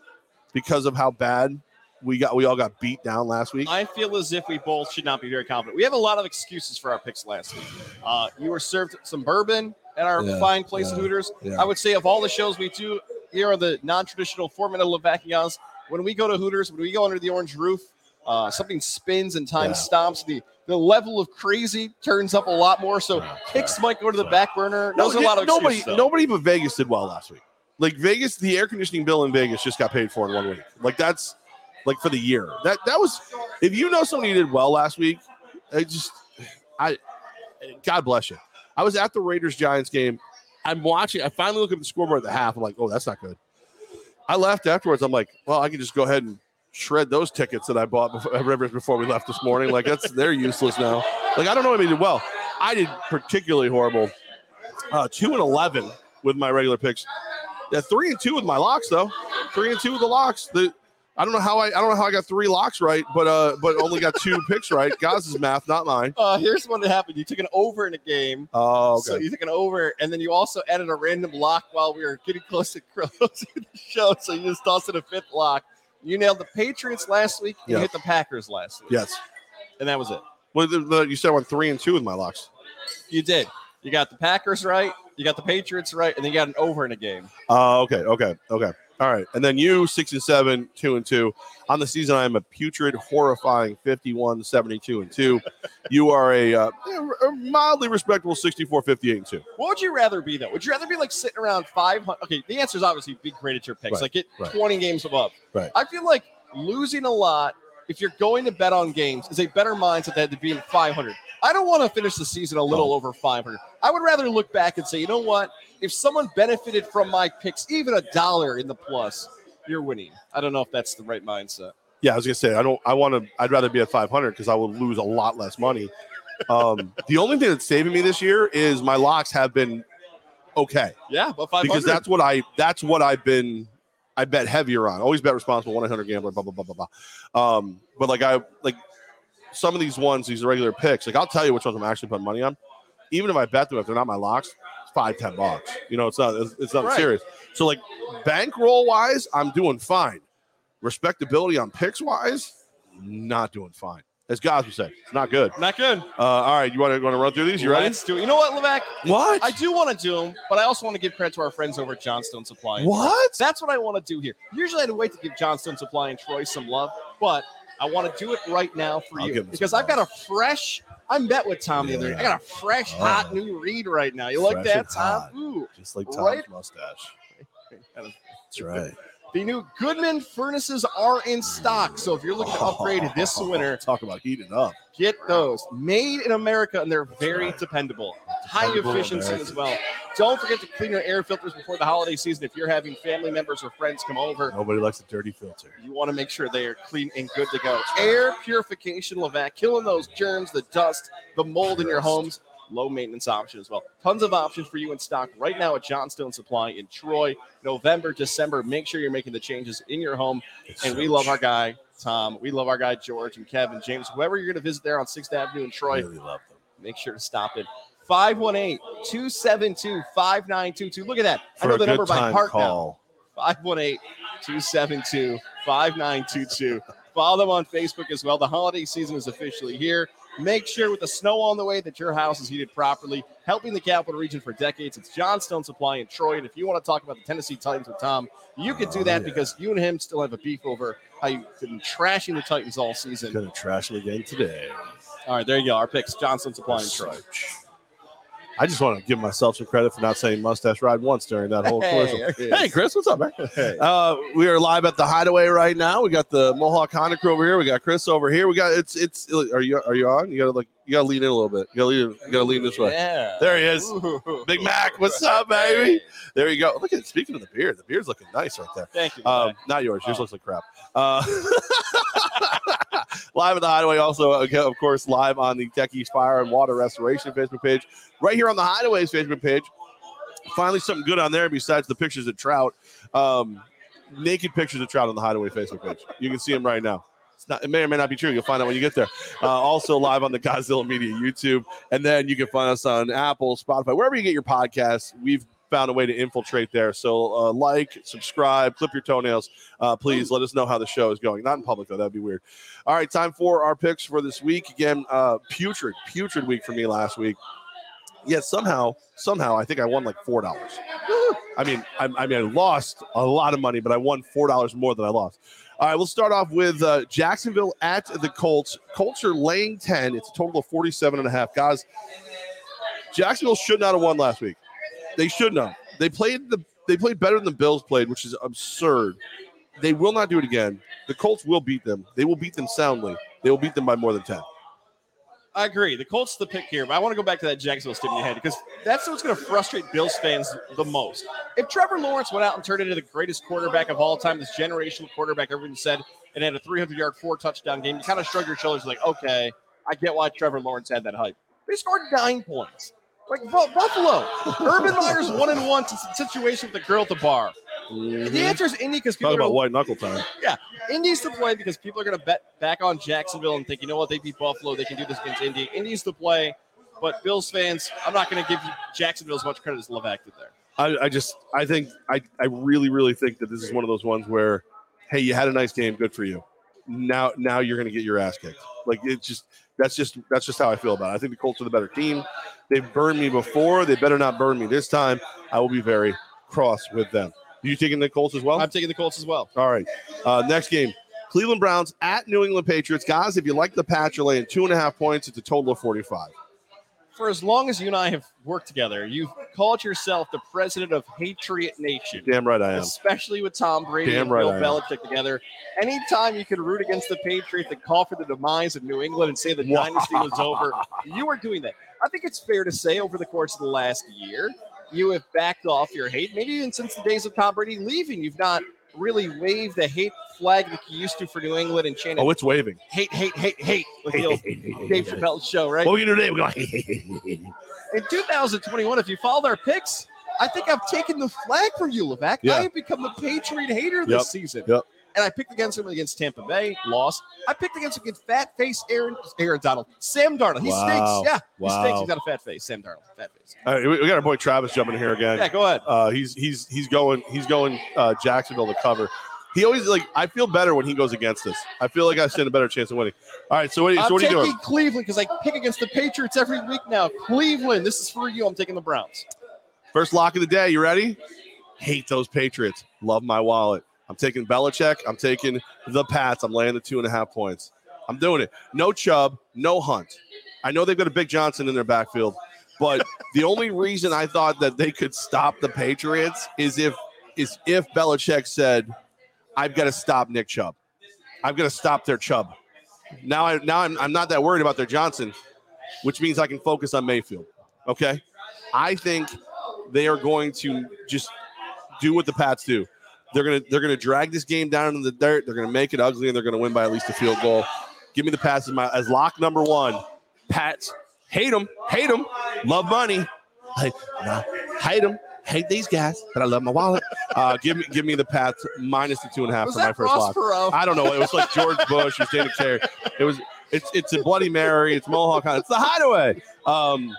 Speaker 1: because of how bad we got? We all got beat down last week.
Speaker 2: I feel as if we both should not be very confident. We have a lot of excuses for our picks last week. Uh, you were served some bourbon at our yeah, fine place yeah, Hooters. Yeah. I would say of all the shows we do here on the non-traditional format of Levakians, when we go to Hooters, when we go under the orange roof, uh, something spins and time stops. The the level of crazy turns up a lot more. So picks might go to the back burner.
Speaker 1: No, a lot of nobody nobody but Vegas did well last week. Like Vegas, the air conditioning bill in Vegas just got paid for in one week. Like that's like for the year. That that was if you know somebody did well last week, I just I God bless you. I was at the Raiders Giants game. I'm watching. I finally look at the scoreboard at the half. I'm like, oh, that's not good. I left afterwards. I'm like, well, I can just go ahead and shred those tickets that I bought before, before we left this morning. Like that's they're useless now. Like I don't know if I did well. I did particularly horrible. Uh, two and eleven with my regular picks. Yeah, three and two with my locks though. Three and two with the locks. The I don't know how I I don't know how I got three locks right, but uh, but only got two [LAUGHS] picks right. Gaz's math, not mine.
Speaker 2: Uh, here's what happened: you took an over in a game.
Speaker 1: Oh, okay.
Speaker 2: so you took an over, and then you also added a random lock while we were getting close to [LAUGHS] closing the show. So you just tossed in a fifth lock. You nailed the Patriots last week. You hit the Packers last week.
Speaker 1: Yes,
Speaker 2: and that was it.
Speaker 1: Well, the, the, you said I went three and two with my locks.
Speaker 2: You did. You got the Packers right. You got the Patriots right, and then you got an over in a game.
Speaker 1: Oh, uh, okay, okay, okay. All right. And then you, six and seven, two and two. On the season, I am a putrid, horrifying 51, 72 and two. [LAUGHS] You are a, uh, a mildly respectable 64, 58 and two.
Speaker 2: What would you rather be, though? Would you rather be like sitting around 500? Okay. The answer is obviously be great at your picks, right, like get right. 20 games above.
Speaker 1: Right.
Speaker 2: I feel like losing a lot, if you're going to bet on games, is a better mindset than to be in 500. I don't want to finish the season a little over 500. I would rather look back and say, you know what? if someone benefited from my picks, even a dollar in the plus, you're winning. I don't know if that's the right mindset.
Speaker 1: Yeah, I was gonna say I don't. I want to. I'd rather be at 500 because I will lose a lot less money. Um, the only thing that's saving me this year is my locks have been okay.
Speaker 2: Yeah, but 500.
Speaker 1: because that's what I. That's what I've been. I bet heavier on. Always bet responsible. 100 gambler. Blah blah blah blah blah. Um, but like I like some of these ones, these regular picks. Like I'll tell you which ones I'm actually putting money on. Even if I bet them, if they're not my locks, it's five, ten bucks. You know, it's not it's, it's not right. serious. So like bankroll wise, I'm doing fine. Respectability on picks wise, not doing fine. As guys would say, it's not good.
Speaker 2: Not good.
Speaker 1: Uh, all right, you want to want to run through these? You ready?
Speaker 2: Let's do it. You know what, Levac?
Speaker 1: What?
Speaker 2: I do want to do them, but I also want to give credit to our friends over at Johnstone Supply.
Speaker 1: What?
Speaker 2: That's what I want to do here. Usually, I'd wait to give Johnstone Supply and Troy some love, but I want to do it right now for I'll you because I've got a fresh I met with Tom the other day. I got a fresh, oh. hot new read right now. You fresh like that, Tom?
Speaker 1: Ooh, just like Tom's right? mustache. [LAUGHS] That's right.
Speaker 2: The new Goodman furnaces are in stock. So if you're looking to upgrade oh, this winter,
Speaker 1: talk about heating up.
Speaker 2: Get those made in America, and they're very dependable, high efficiency as well. Don't forget to clean your air filters before the holiday season. If you're having family members or friends come over,
Speaker 1: nobody likes a dirty filter.
Speaker 2: You want to make sure they are clean and good to go. Air purification, Levac, killing those germs, the dust, the mold in your homes low maintenance option as well. Tons of options for you in stock right now at Johnstone Supply in Troy. November, December. Make sure you're making the changes in your home. It's and so we love our guy, Tom. We love our guy, George and Kevin, James, whoever you're going to visit there on 6th Avenue in Troy.
Speaker 1: Really love them.
Speaker 2: Make sure to stop it. 518 272 5922. Look at that.
Speaker 1: For
Speaker 2: I know
Speaker 1: the
Speaker 2: number by heart
Speaker 1: call.
Speaker 2: now. 518 272 5922. Follow them on Facebook as well. The holiday season is officially here. Make sure with the snow on the way that your house is heated properly. Helping the capital region for decades. It's Johnstone Supply in Troy. And if you want to talk about the Tennessee Titans with Tom, you can do oh, that oh, yeah. because you and him still have a beef over how you've been trashing the Titans all season.
Speaker 1: Gonna trash them again today.
Speaker 2: All right, there you go. Our picks: Johnstone Supply in Troy.
Speaker 1: I just want to give myself some credit for not saying mustache ride once during that whole
Speaker 2: Hey,
Speaker 1: commercial.
Speaker 2: there.
Speaker 1: Hey, Chris, what's up, man? [LAUGHS]
Speaker 2: Hey.
Speaker 1: Uh, we are live at the Hideaway right now. We got the Mohawk Honda crew over here. We got Chris over here. We got it's it's. Are you are you on? You gotta like you gotta lean in a little bit. You gotta lean. You gotta lean this way.
Speaker 2: Yeah.
Speaker 1: There he is.
Speaker 2: Ooh.
Speaker 1: Big Mac, what's up, baby? There you go. Look at speaking of the beard, the beard's looking nice right there.
Speaker 2: Thank you.
Speaker 1: Um, not yours. Yours
Speaker 2: Oh.
Speaker 1: looks like crap. Uh, [LAUGHS] live at the Hideaway, also of course live on the Techies Fire and Water Restoration Facebook page, right here on the Hideaway's Facebook page. Finally, something good on there besides the pictures of trout. Um, naked pictures of trout on the Hideaway Facebook page. You can see them right now. Not, it may or may not be true. You'll find out when you get there. Uh, also live on the Godzilla Media YouTube, and then you can find us on Apple, Spotify, wherever you get your podcasts. We've found a way to infiltrate there. So uh, like, subscribe, clip your toenails. Uh, please let us know how the show is going. Not in public though. That'd be weird. All right, time for our picks for this week. Again, uh, putrid, putrid week for me last week. Yet somehow, somehow, I think I won like four dollars. I mean, I, I mean, I lost a lot of money, but I won four dollars more than I lost. All right, we'll start off with uh, Jacksonville at the Colts. Colts are laying 10. It's a total of 47 and a half. Guys, Jacksonville should not have won last week. They should not. They played the they played better than the Bills played, which is absurd. They will not do it again. The Colts will beat them. They will beat them soundly. They will beat them by more than 10.
Speaker 2: I agree. The Colts the pick here, but I want to go back to that Jacksonville statement had because that's what's going to frustrate Bills fans the most. If Trevor Lawrence went out and turned into the greatest quarterback of all time, this generational quarterback, everyone said, and had a 300 yard, four touchdown game, you kind of shrug your shoulders like, okay, I get why Trevor Lawrence had that hype. They scored nine points. Like Buffalo, Urban Meyer's one and one s- situation with the girl at the bar. Mm-hmm. The answer is Indy because people
Speaker 1: Talk
Speaker 2: are
Speaker 1: about white knuckle time.
Speaker 2: Yeah, Indy's to play because people are going to bet back on Jacksonville and think, you know what, they beat Buffalo, they can do this against Indy. Indy's to play, but Bills fans, I'm not going to give you Jacksonville as much credit as Levac did there.
Speaker 1: I, I just I think I, I really really think that this is one of those ones where hey you had a nice game good for you. Now now you're gonna get your ass kicked. Like it's just that's just that's just how I feel about it. I think the Colts are the better team. They've burned me before. They better not burn me this time. I will be very cross with them you taking the Colts as well
Speaker 2: I'm taking the Colts as well.
Speaker 1: all right uh, next game Cleveland Browns at New England Patriots guys if you like the patch you're laying two and a half points it's a total of 45
Speaker 2: For as long as you and I have worked together, you've called yourself the president of Patriot Nation.
Speaker 1: damn right I am
Speaker 2: Especially with Tom Brady
Speaker 1: Damn
Speaker 2: and
Speaker 1: right
Speaker 2: Bill. Belichick together. Anytime you could root against the Patriots and call for the demise of New England and say the dynasty was over, you are doing that. I think it's fair to say over the course of the last year, you have backed off your hate. Maybe even since the days of Tom Brady leaving, you've not really waved the hate flag like you used to for New England and chanted
Speaker 1: oh it's waving
Speaker 2: hate, hate, hate, hate, the old [LAUGHS] Dave Chappelle show, right?
Speaker 1: what we do today we're going
Speaker 2: In 2021, if you followed our picks, I think I've taken the flag from you, Levac.
Speaker 1: Yeah.
Speaker 2: I have become the Patriot hater this
Speaker 1: Yep.
Speaker 2: season.
Speaker 1: Yep.
Speaker 2: And I picked against him against Tampa Bay, lost. I picked against him against fat face Aaron Aaron Donald, Sam Darnold. He
Speaker 1: Wow.
Speaker 2: stinks. Yeah, he stinks. He's got a fat face. Sam Darnold, fat face.
Speaker 1: All right, we got our boy Travis jumping in here again.
Speaker 2: Yeah, go ahead.
Speaker 1: Uh, he's he's he's going he's going uh, Jacksonville to cover. He always like I feel better when he goes against us. I feel like I stand a better chance of winning. All right, so what, so what are you
Speaker 2: taking
Speaker 1: doing?
Speaker 2: Cleveland because I pick against the Patriots every week now. Cleveland, this is for you. I'm taking the Browns.
Speaker 1: First lock of the day. You ready? Hate those Patriots. Love my wallet. I'm taking Belichick. I'm taking the Pats. I'm laying the two and a half points. I'm doing it. No Chubb, no Hunt. I know they've got a Big Johnson in their backfield, but [LAUGHS] the only reason I thought that they could stop the Patriots is if is if Belichick said, "I've got to stop Nick Chubb. I've got to stop their Chubb." Now I now I'm, I'm not that worried about their Johnson, which means I can focus on Mayfield. Okay, I think they are going to just do what the Pats do. They're gonna they're gonna drag this game down in the dirt. They're gonna make it ugly, and they're gonna win by at least a field goal. Give me the Pats as my as lock number one. Pats hate them, hate them, love money. Nah, hate them, hate these guys, but I love my wallet. Uh, give me give me the Pats minus the two and a half
Speaker 2: Was
Speaker 1: for my first
Speaker 2: Ross
Speaker 1: lock.
Speaker 2: Perot?
Speaker 1: I don't know. It was like George Bush or Dana Carvey. It was it's it's a Bloody Mary. It's Mohawk. It's the Hideaway. Um,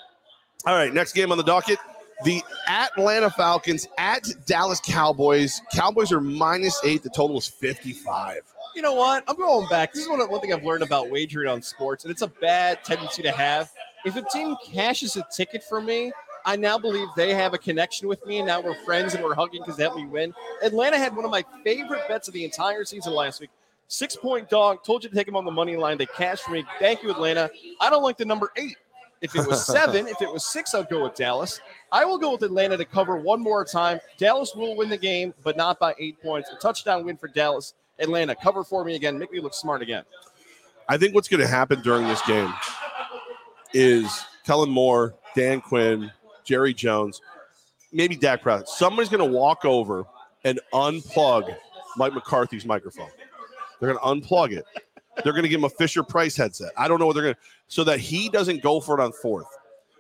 Speaker 1: all right, next game on the docket. The Atlanta Falcons at Dallas Cowboys. Cowboys are minus eight. The total is 55.
Speaker 2: you know what? I'm going back. This is one, one thing I've learned about wagering on sports, and it's a bad tendency to have. If a team cashes a ticket for me, I now believe they have a connection with me, and now we're friends and we're hugging because they helped me win. Atlanta had one of my favorite bets of the entire season last week. Six point dog. Told you to take them on the money line. They cashed for me. Thank you, Atlanta. I don't like the number eight. If it was seven, if it was six, I'd go with Dallas. I will go with Atlanta to cover one more time. Dallas will win the game, but not by eight points. A touchdown win for Dallas. Atlanta, cover for me again. Make me look smart again.
Speaker 1: I think what's going to happen during this game is Kellen Moore, Dan Quinn, Jerry Jones, maybe Dak Prescott. Somebody's going to walk over and unplug Mike McCarthy's microphone. They're going to unplug it. They're going to give him a Fisher Price headset. I don't know what they're going to, so that he doesn't go for it on fourth.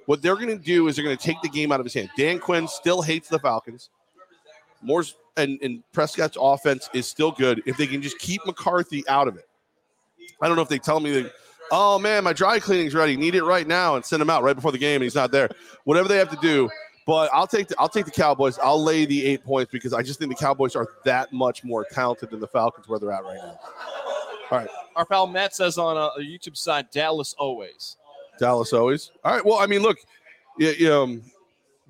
Speaker 1: What they're going to do is they're going to take the game out of his hand. Dan Quinn still hates the Falcons. Moore's and, and Prescott's offense is still good if they can just keep McCarthy out of it. I don't know if they tell me that, oh man, my dry cleaning's ready, need it right now, and send him out right before the game, and he's not there. Whatever they have to do. But I'll take the I'll take the Cowboys. I'll lay the eight points because I just think the Cowboys are that much more talented than the Falcons where they're at right now. All right,
Speaker 2: Our pal Matt says on uh, the YouTube side, Dallas always.
Speaker 1: Dallas always. All right. Well, I mean, look, yeah, yeah, um,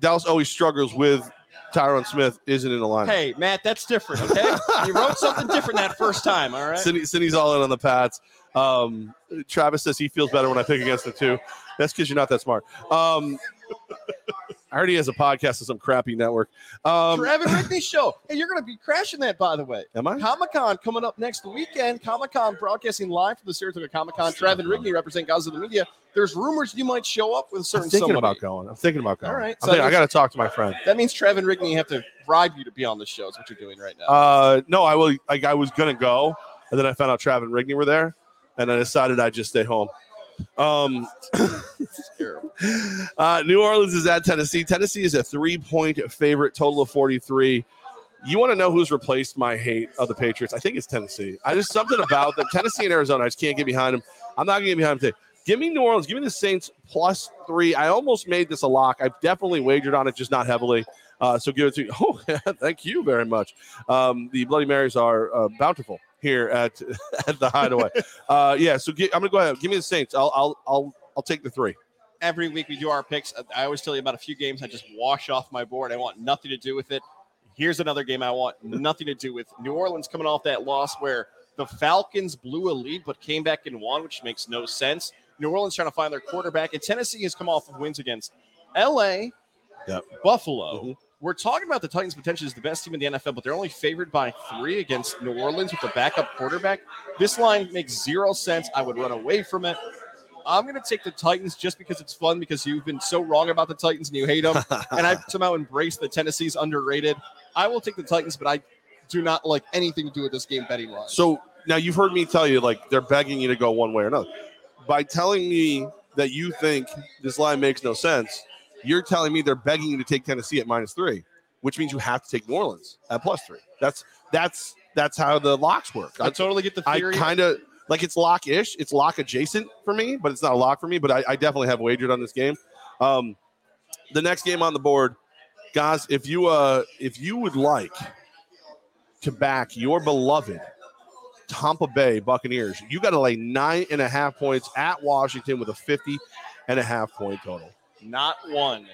Speaker 1: Dallas always struggles with Tyron Smith isn't in the line.
Speaker 2: Hey, Matt, that's different, okay? [LAUGHS] you wrote something different that first time, all right?
Speaker 1: Cindy, Cindy's all in on the Pats. Um, Travis says he feels better when I pick against the two. That's because you're not that smart. Um, I heard he has a podcast on some crappy network. Um,
Speaker 2: Trevin Rigney show. Hey, you're going to be crashing that, by the way.
Speaker 1: am I?
Speaker 2: Comic Con coming up next weekend. Comic Con broadcasting live from the Saratoga Comic Con. Trevin Rigney represent Guys of the Media. There's rumors you might show up with a
Speaker 1: I'm
Speaker 2: certain
Speaker 1: thinking
Speaker 2: somebody.
Speaker 1: about going. I'm thinking about going.
Speaker 2: All right,
Speaker 1: I'm
Speaker 2: so
Speaker 1: thinking- I got to talk to my friend.
Speaker 2: That means Trevin Rigney have to bribe you to be on the show. Is what you're doing right now.
Speaker 1: Uh, no, I will. Like I was gonna go, and then I found out Trav and Rigney were there, and I decided I'd just stay home. Um, [LAUGHS] uh, New Orleans is at Tennessee. Tennessee is a three-point favorite, total of forty-three. You want to know who's replaced my hate of the Patriots? I think it's Tennessee. I just something about them. Tennessee and Arizona. I just can't get behind them. I'm not gonna get behind them today. Give me New Orleans. Give me the Saints plus three. I almost made this a lock. I've definitely wagered on it, just not heavily. Uh, so give it to you. [LAUGHS] Oh, [LAUGHS] thank you very much. Um, the Bloody Marys are uh, bountiful here at [LAUGHS] at the Hideaway. uh, yeah. So gi- I'm gonna go ahead. Give me the Saints. I'll I'll I'll I'll take the three.
Speaker 2: Every week we do our picks. I always tell you about a few games I just wash off my board. I want nothing to do with it. Here's another game I want nothing to do with. New Orleans coming off that loss where the Falcons blew a lead but came back and won, which makes no sense. New Orleans trying to find their quarterback, and Tennessee has come off of wins against L.A.,
Speaker 1: Yep.
Speaker 2: Buffalo.
Speaker 1: Mhm.
Speaker 2: We're talking about the Titans potentially as the best team in the NFL, but they're only favored by three against New Orleans with a backup quarterback. This line makes zero sense. I would run away from it. I'm going to take the Titans just because it's fun because you've been so wrong about the Titans and you hate them. and I've [LAUGHS] somehow embraced the Tennessee's underrated. I will take the Titans, but I do not like anything to do with this game betting wise.
Speaker 1: So now you've heard me tell you like they're begging you to go one way or another. By telling me that you think this line makes no sense, you're telling me they're begging you to take Tennessee at minus three, which means you have to take New Orleans at plus three. That's that's that's how the locks work.
Speaker 2: I
Speaker 1: I,
Speaker 2: totally get the theory.
Speaker 1: I kind of like it's lock-ish. It's lock adjacent for me, but it's not a lock for me. But I, I definitely have wagered on this game. Um, the next game on the board, guys. If you uh if you would like to back your beloved Tampa Bay Buccaneers, you got to lay nine and a half points at Washington with a 50 and a half point total.
Speaker 2: Not one,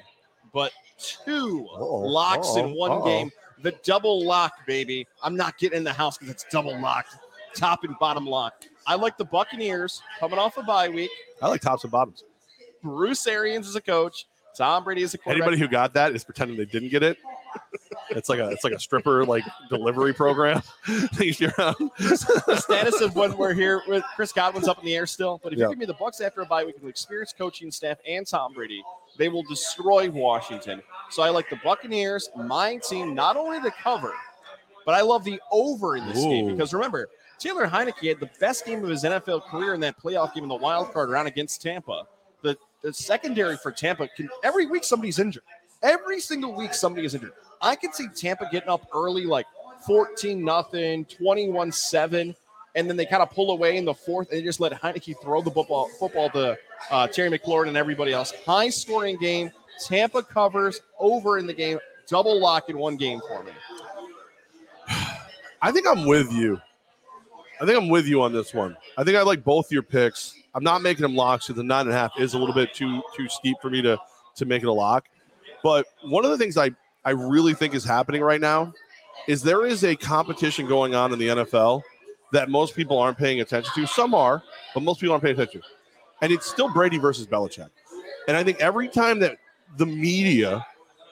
Speaker 2: but two
Speaker 1: Uh-oh,
Speaker 2: locks
Speaker 1: uh-oh,
Speaker 2: in one
Speaker 1: uh-oh.
Speaker 2: game. The double lock, baby. I'm not getting in the house because it's double locked, top and bottom lock. I like the Buccaneers coming off a bye week.
Speaker 1: I like tops and bottoms.
Speaker 2: Bruce Arians is a coach. Tom Brady is a quarterback.
Speaker 1: Anybody who got that is pretending they didn't get it. It's like a it's like a stripper like delivery program. If you're on-
Speaker 2: the status of when we're here with Chris Godwin's up in the air still. But if
Speaker 1: Yeah.
Speaker 2: you give me the Bucs after a bye week with experienced coaching staff and Tom Brady, they will destroy Washington. So I like the Buccaneers, my team, not only the cover, but I love the over in this game because remember, Taylor Heinicke had the best game of his NFL career in that playoff game in the wild card round against Tampa. The secondary for Tampa can every week somebody's injured. Every single week somebody is injured. I can see Tampa getting up early like 14 nothing, 21 7, and then they kind of pull away in the fourth and they just let Heinicke throw the football football to uh, Terry McLaurin and everybody else. High scoring game. Tampa covers over in the game. Double lock in one game for me. [SIGHS]
Speaker 1: I think I'm with you. I think I'm with you on this one. I think I like both your picks. I'm not making them locks because the nine and a half is a little bit too too steep for me to to make it a lock. But one of the things I I really think is happening right now is there is a competition going on in the NFL that most people aren't paying attention to. Some are, but most people aren't paying attention. And it's still Brady versus Belichick. And I think every time that the media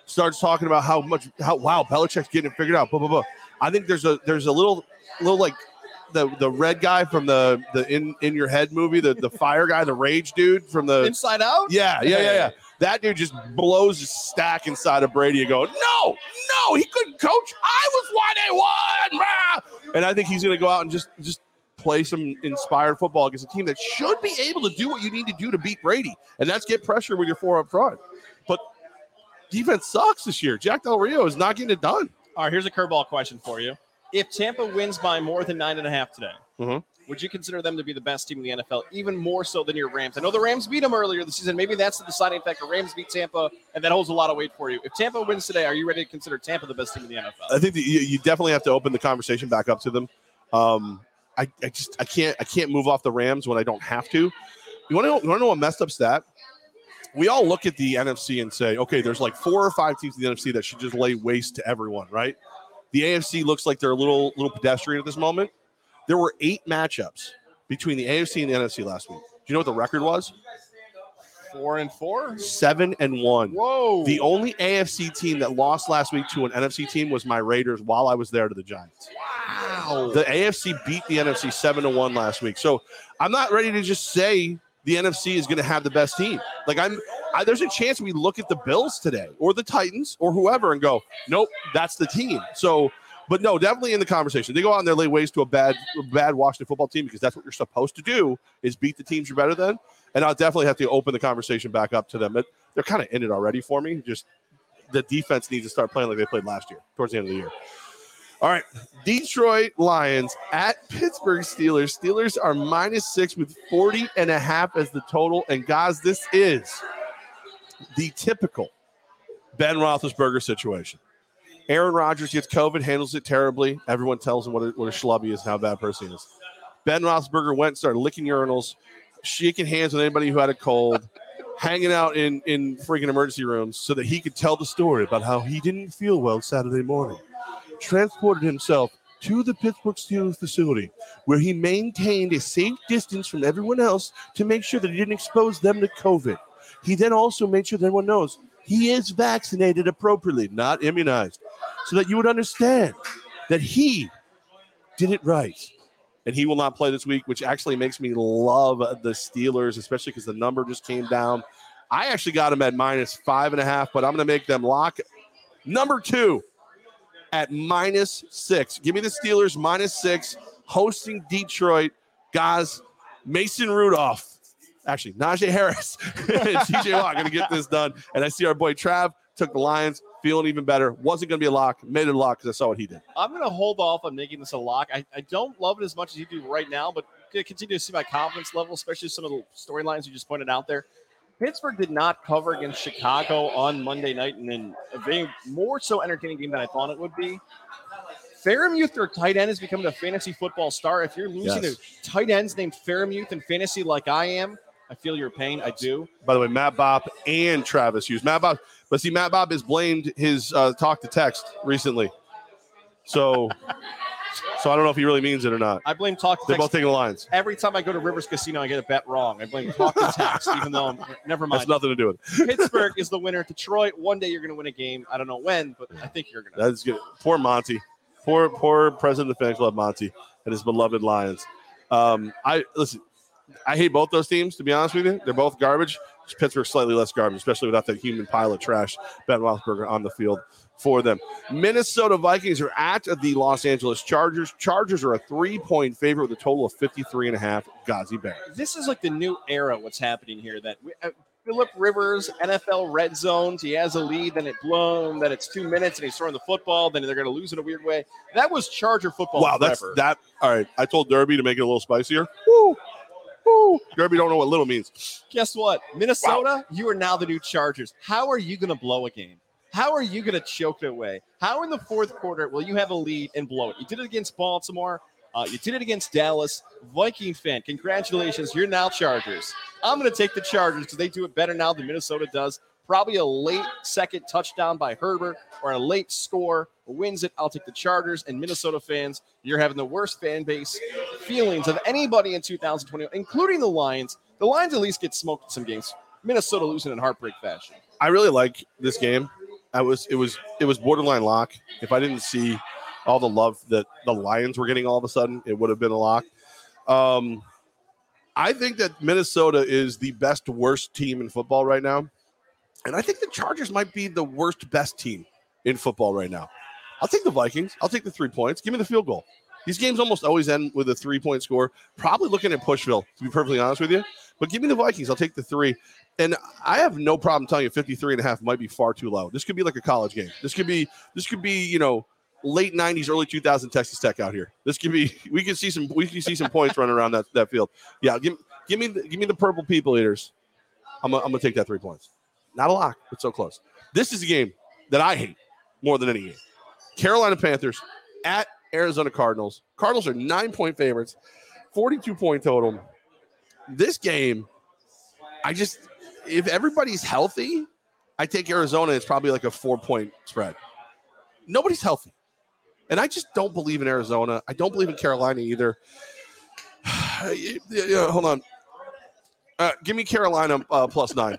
Speaker 1: starts talking about how much how wow Belichick's getting it figured out, blah blah blah. I think there's a there's a little little like the the red guy from the the in in your head movie, the the fire guy, the rage dude from the
Speaker 2: Inside Out.
Speaker 1: yeah yeah yeah yeah. That dude just blows his stack inside of Brady and go, no, no, he couldn't coach. I was why they won. And I think he's going to go out and just just play some inspired football against a team that should be able to do what you need to do to beat Brady, and that's get pressure with your four up front. But defense sucks this year. Jack Del Rio is not getting it done.
Speaker 2: All right, here's a curveball question for you. If Tampa wins by more than nine and a half today,
Speaker 1: Mhm.
Speaker 2: would you consider them to be the best team in the NFL, even more so than your Rams? I know the Rams beat them earlier this season. Maybe that's the deciding factor. Rams beat Tampa, and that holds a lot of weight for you. If Tampa wins today, are you ready to consider Tampa the best team in the NFL?
Speaker 1: I think that you, you definitely have to open the conversation back up to them. Um, I, I just I can't I can't move off the Rams when I don't have to. You want to know, you want to know a messed up stat? We all look at the NFC and say, okay, there's like four or five teams in the NFC that should just lay waste to everyone, right? The AFC looks like they're a little little pedestrian at this moment. There were eight matchups between the AFC and the NFC last week. Do you know what the record was?
Speaker 2: Four and four.
Speaker 1: Seven and one.
Speaker 2: Whoa.
Speaker 1: The only AFC team that lost last week to an NFC team was my Raiders while I was there to the Giants.
Speaker 2: wow.
Speaker 1: The AFC beat the NFC 7 to 1 last week. So I'm not ready to just say the NFC is going to have the best team. Like I'm I, there's a chance we look at the Bills today or the Titans or whoever and go, "Nope, that's the team." So but no, definitely in the conversation. They go out and they lay waste to a bad, bad Washington football team because that's what you're supposed to do is beat the teams you're better than. And I'll definitely have to open the conversation back up to them. But they're kind of in it already for me. Just the defense needs to start playing like they played last year, towards the end of the year. All right, Detroit Lions at Pittsburgh Steelers. Steelers are minus six with 40 and a half as the total. And guys, this is the typical Ben Roethlisberger situation. Aaron Rodgers gets COVID, handles it terribly. Everyone tells him what a, what a schlubby is and how bad a person he is. Ben Roethlisberger went and started licking urinals, shaking hands with anybody who had a cold, hanging out in, in freaking emergency rooms so that he could tell the story about how he didn't feel well Saturday morning. Transported himself to the Pittsburgh Steelers facility where he maintained a safe distance from everyone else to make sure that he didn't expose them to COVID. He then also made sure that everyone knows he is vaccinated appropriately, not immunized, so that you would understand that he did it right. And he will not play this week, which actually makes me love the Steelers, especially because the number just came down. I actually got him at minus five and a half, but I'm going to make them lock number two at minus six. Give me the Steelers minus six, hosting Detroit. Guys, Mason Rudolph actually Najee Harris [LAUGHS] and TJ Watt going to get this done. And I see our boy Trav took the Lions, feeling even better. Wasn't going to be a lock, made it a lock because I saw what he did.
Speaker 2: I'm going to hold off on making this a lock. I, I don't love it as much as you do right now, but gonna continue to see my confidence level, especially some of the storylines you just pointed out there. Pittsburgh did not cover against Chicago on Monday night, and then a very more so entertaining game than I thought it would be. Freiermuth, their tight end, is becoming a fantasy football star. If you're losing
Speaker 1: Yes.
Speaker 2: to tight ends named Freiermuth in fantasy like I am, I feel your pain. I do.
Speaker 1: By the way, Matt Bob and Travis Hughes. Matt Bob, but see, Matt Bob has blamed his uh, talk to text recently. So, so I don't know if he really means it or not.
Speaker 2: I blame talk to
Speaker 1: They're
Speaker 2: text.
Speaker 1: both taking the lines.
Speaker 2: Every time I go to Rivers Casino, I get a bet wrong. I blame talk to text, [LAUGHS] even though I'm, never mind.
Speaker 1: That's nothing to do with it.
Speaker 2: Pittsburgh is the winner. Detroit, one day you're going to win a game. I don't know when, but I think you're going to.
Speaker 1: That's good. Poor Monty. Poor, poor president of the fan club, Monty, and his beloved Lions. Um, I listen. I hate both those teams. To be honest with you, they're both garbage. Pittsburgh's slightly less garbage, especially without that human pile of trash, Ben Roethlisberger on the field for them. Minnesota Vikings are at the Los Angeles Chargers. Chargers are a three-point favorite with a total of 53 and a half. Gazi Bear.
Speaker 2: This is like the new era. What's happening here? That we, uh, Philip Rivers, NFL red zones. He has a lead, then it blown, then it's two minutes, and he's throwing the football. Then they're going to lose in a weird way. That was Charger football.
Speaker 1: Wow, that's that. All right, I told Derby to make it a little spicier. Woo, woo. Derby don't know what little means.
Speaker 2: Guess what? Minnesota, you are now the new Chargers. How are you going to blow a game? How are you going to choke it away? How in the fourth quarter will you have a lead and blow it? You did it against Baltimore. Uh, you did it against Dallas. Viking fan, congratulations. You're now Chargers. I'm going to take the Chargers because they do it better now than Minnesota does. Probably a late second touchdown by Herbert or a late score wins it. I'll take the Chargers and Minnesota fans. You're having the worst fan base feelings of anybody in 2020, including the Lions. The Lions at least get smoked in some games. Minnesota losing in heartbreak fashion.
Speaker 1: I really like this game. I was it was it was borderline lock. If I didn't see all the love that the Lions were getting all of a sudden, it would have been a lock. Um, I think that Minnesota is the best worst team in football right now, and I think the Chargers might be the worst best team in football right now. I'll take the Vikings. I'll take the three points. Give me the field goal. These games almost always end with a three point score. Probably looking at Pushville, to be perfectly honest with you. But give me the Vikings. I'll take the three. And I have no problem telling you 53 and a half might be far too low. This could be like a college game. This could be, this could be, you know, late 90s, early 2000 Texas Tech out here. This could be, we can see some, we can see some points running around that, that field. Yeah. Give, give me, the, give me the purple people eaters. I'm going to take that three points. Not a lock, but so close. This is a game that I hate more than any game. Carolina Panthers at Arizona Cardinals. Cardinals are nine point favorites, 42 point total. This game, I just, if everybody's healthy, I take Arizona. It's probably like a four point spread. Nobody's healthy. And I just don't believe in Arizona. I don't believe in Carolina either. [SIGHS] yeah, hold on. Uh, give me Carolina uh, plus nine.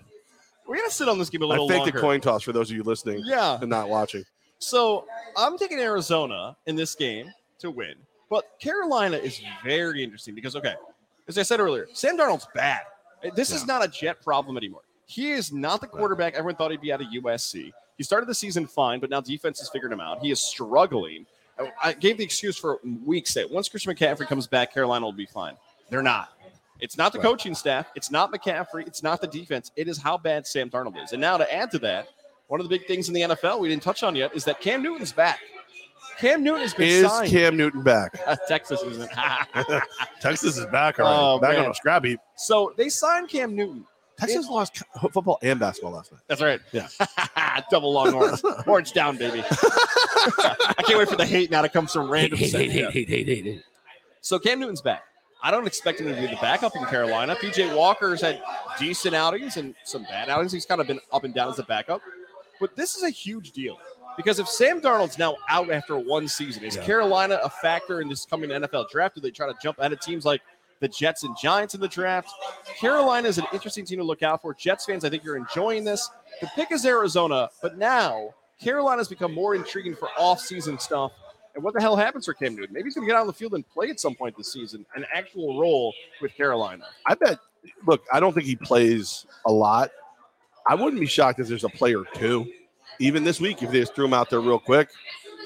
Speaker 2: We're gonna sit on this game a little I
Speaker 1: faked
Speaker 2: longer.
Speaker 1: a coin toss for those of you listening
Speaker 2: Yeah.
Speaker 1: and not watching.
Speaker 2: So I'm taking Arizona in this game to win, but Carolina is very interesting because okay, as I said earlier, Sam Darnold's bad. Uh, this is not a Jet problem anymore. He is not the quarterback everyone thought he'd be out of USC. He started the season fine, but now defense has figured him out. He is struggling. I- I gave the excuse for weeks that once Christian McCaffrey comes back, Carolina will be fine. They're not. It's not the
Speaker 1: Right.
Speaker 2: coaching staff. It's not McCaffrey. It's not the defense. It is how bad Sam Darnold is. And now to add to that, one of the big things in the NFL we didn't touch on yet is that Cam Newton's back. Cam Newton has been
Speaker 1: Is
Speaker 2: signed.
Speaker 1: Cam Newton back? [LAUGHS]
Speaker 2: Texas isn't. [LAUGHS]
Speaker 1: Texas is back
Speaker 2: Oh,
Speaker 1: back
Speaker 2: man.
Speaker 1: on a scrap heap.
Speaker 2: so they signed Cam Newton.
Speaker 1: Texas lost co- football and basketball last night.
Speaker 2: That's right.
Speaker 1: Yeah. [LAUGHS]
Speaker 2: Double Longhorns. Orange down, baby. I can't wait for the hate now to come from random. set. Yeah. So Cam Newton's back. I don't expect him to be the backup in Carolina. PJ Walker's had decent outings and some bad outings. He's kind of been up and down as a backup. But this is a huge deal because if Sam Darnold's now out after one season, is
Speaker 1: Yeah.
Speaker 2: Carolina a factor in this coming NFL draft? Do they try to jump ahead of teams like the Jets and Giants in the draft? Carolina is an interesting team to look out for. Jets fans, I think you're enjoying this. The pick is Arizona, but now Carolina's become more intriguing for off-season stuff. And what the hell happens for Cam Newton? Maybe he's going to get out on the field and play at some point this season, an actual role with Carolina.
Speaker 1: I bet. Look, I don't think he plays a lot. I wouldn't be shocked if there's a player two, even this week, if they just threw him out there real quick,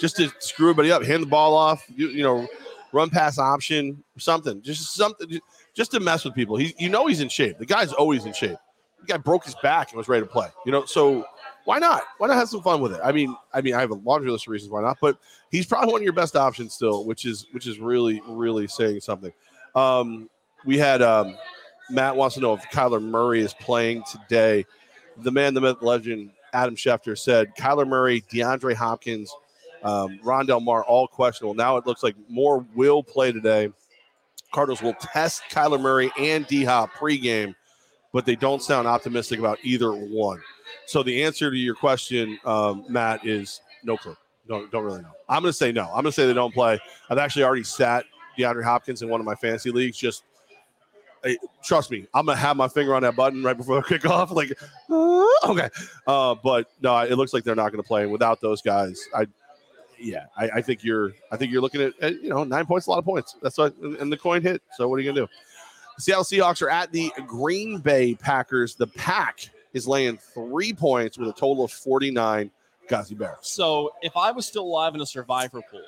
Speaker 1: just to screw everybody up, hand the ball off, you, you know, run pass option, something, just something, just to mess with people. He, you know, he's in shape. The guy's always in shape. The guy broke his back and was ready to play. You know, so why not? Why not have some fun with it? I mean, I mean, I have a laundry list of reasons why not, but he's probably one of your best options still, which is which is really really saying something. Um, we had um, Matt wants to know if Kyler Murray is playing today. The man, the myth, legend, Adam Schefter said Kyler Murray, DeAndre Hopkins, um, Rondale Moore, all questionable. Now it looks like Moore will play today. Cardinals will test Kyler Murray and D Hop pregame, but they don't sound optimistic about either one. So the answer to your question, um, Matt, is no clue. Don't don't really know. I'm going to say no. I'm going to say they don't play. I've actually already sat DeAndre Hopkins in one of my fantasy leagues. Just trust me, I'm to have my finger on that button right before the kickoff. Like, uh, okay, uh, but no, it looks like they're not to play. Without those guys, I yeah, I, I think you're I think you're looking at, at you know nine points, a lot of points. That's what and the coin hit. So what are you gonna do? The Seattle Seahawks are at the Green Bay Packers. The pack is laying three points with a total of 49 Ghazi Bears.
Speaker 2: So if I was still alive in a survivor pool,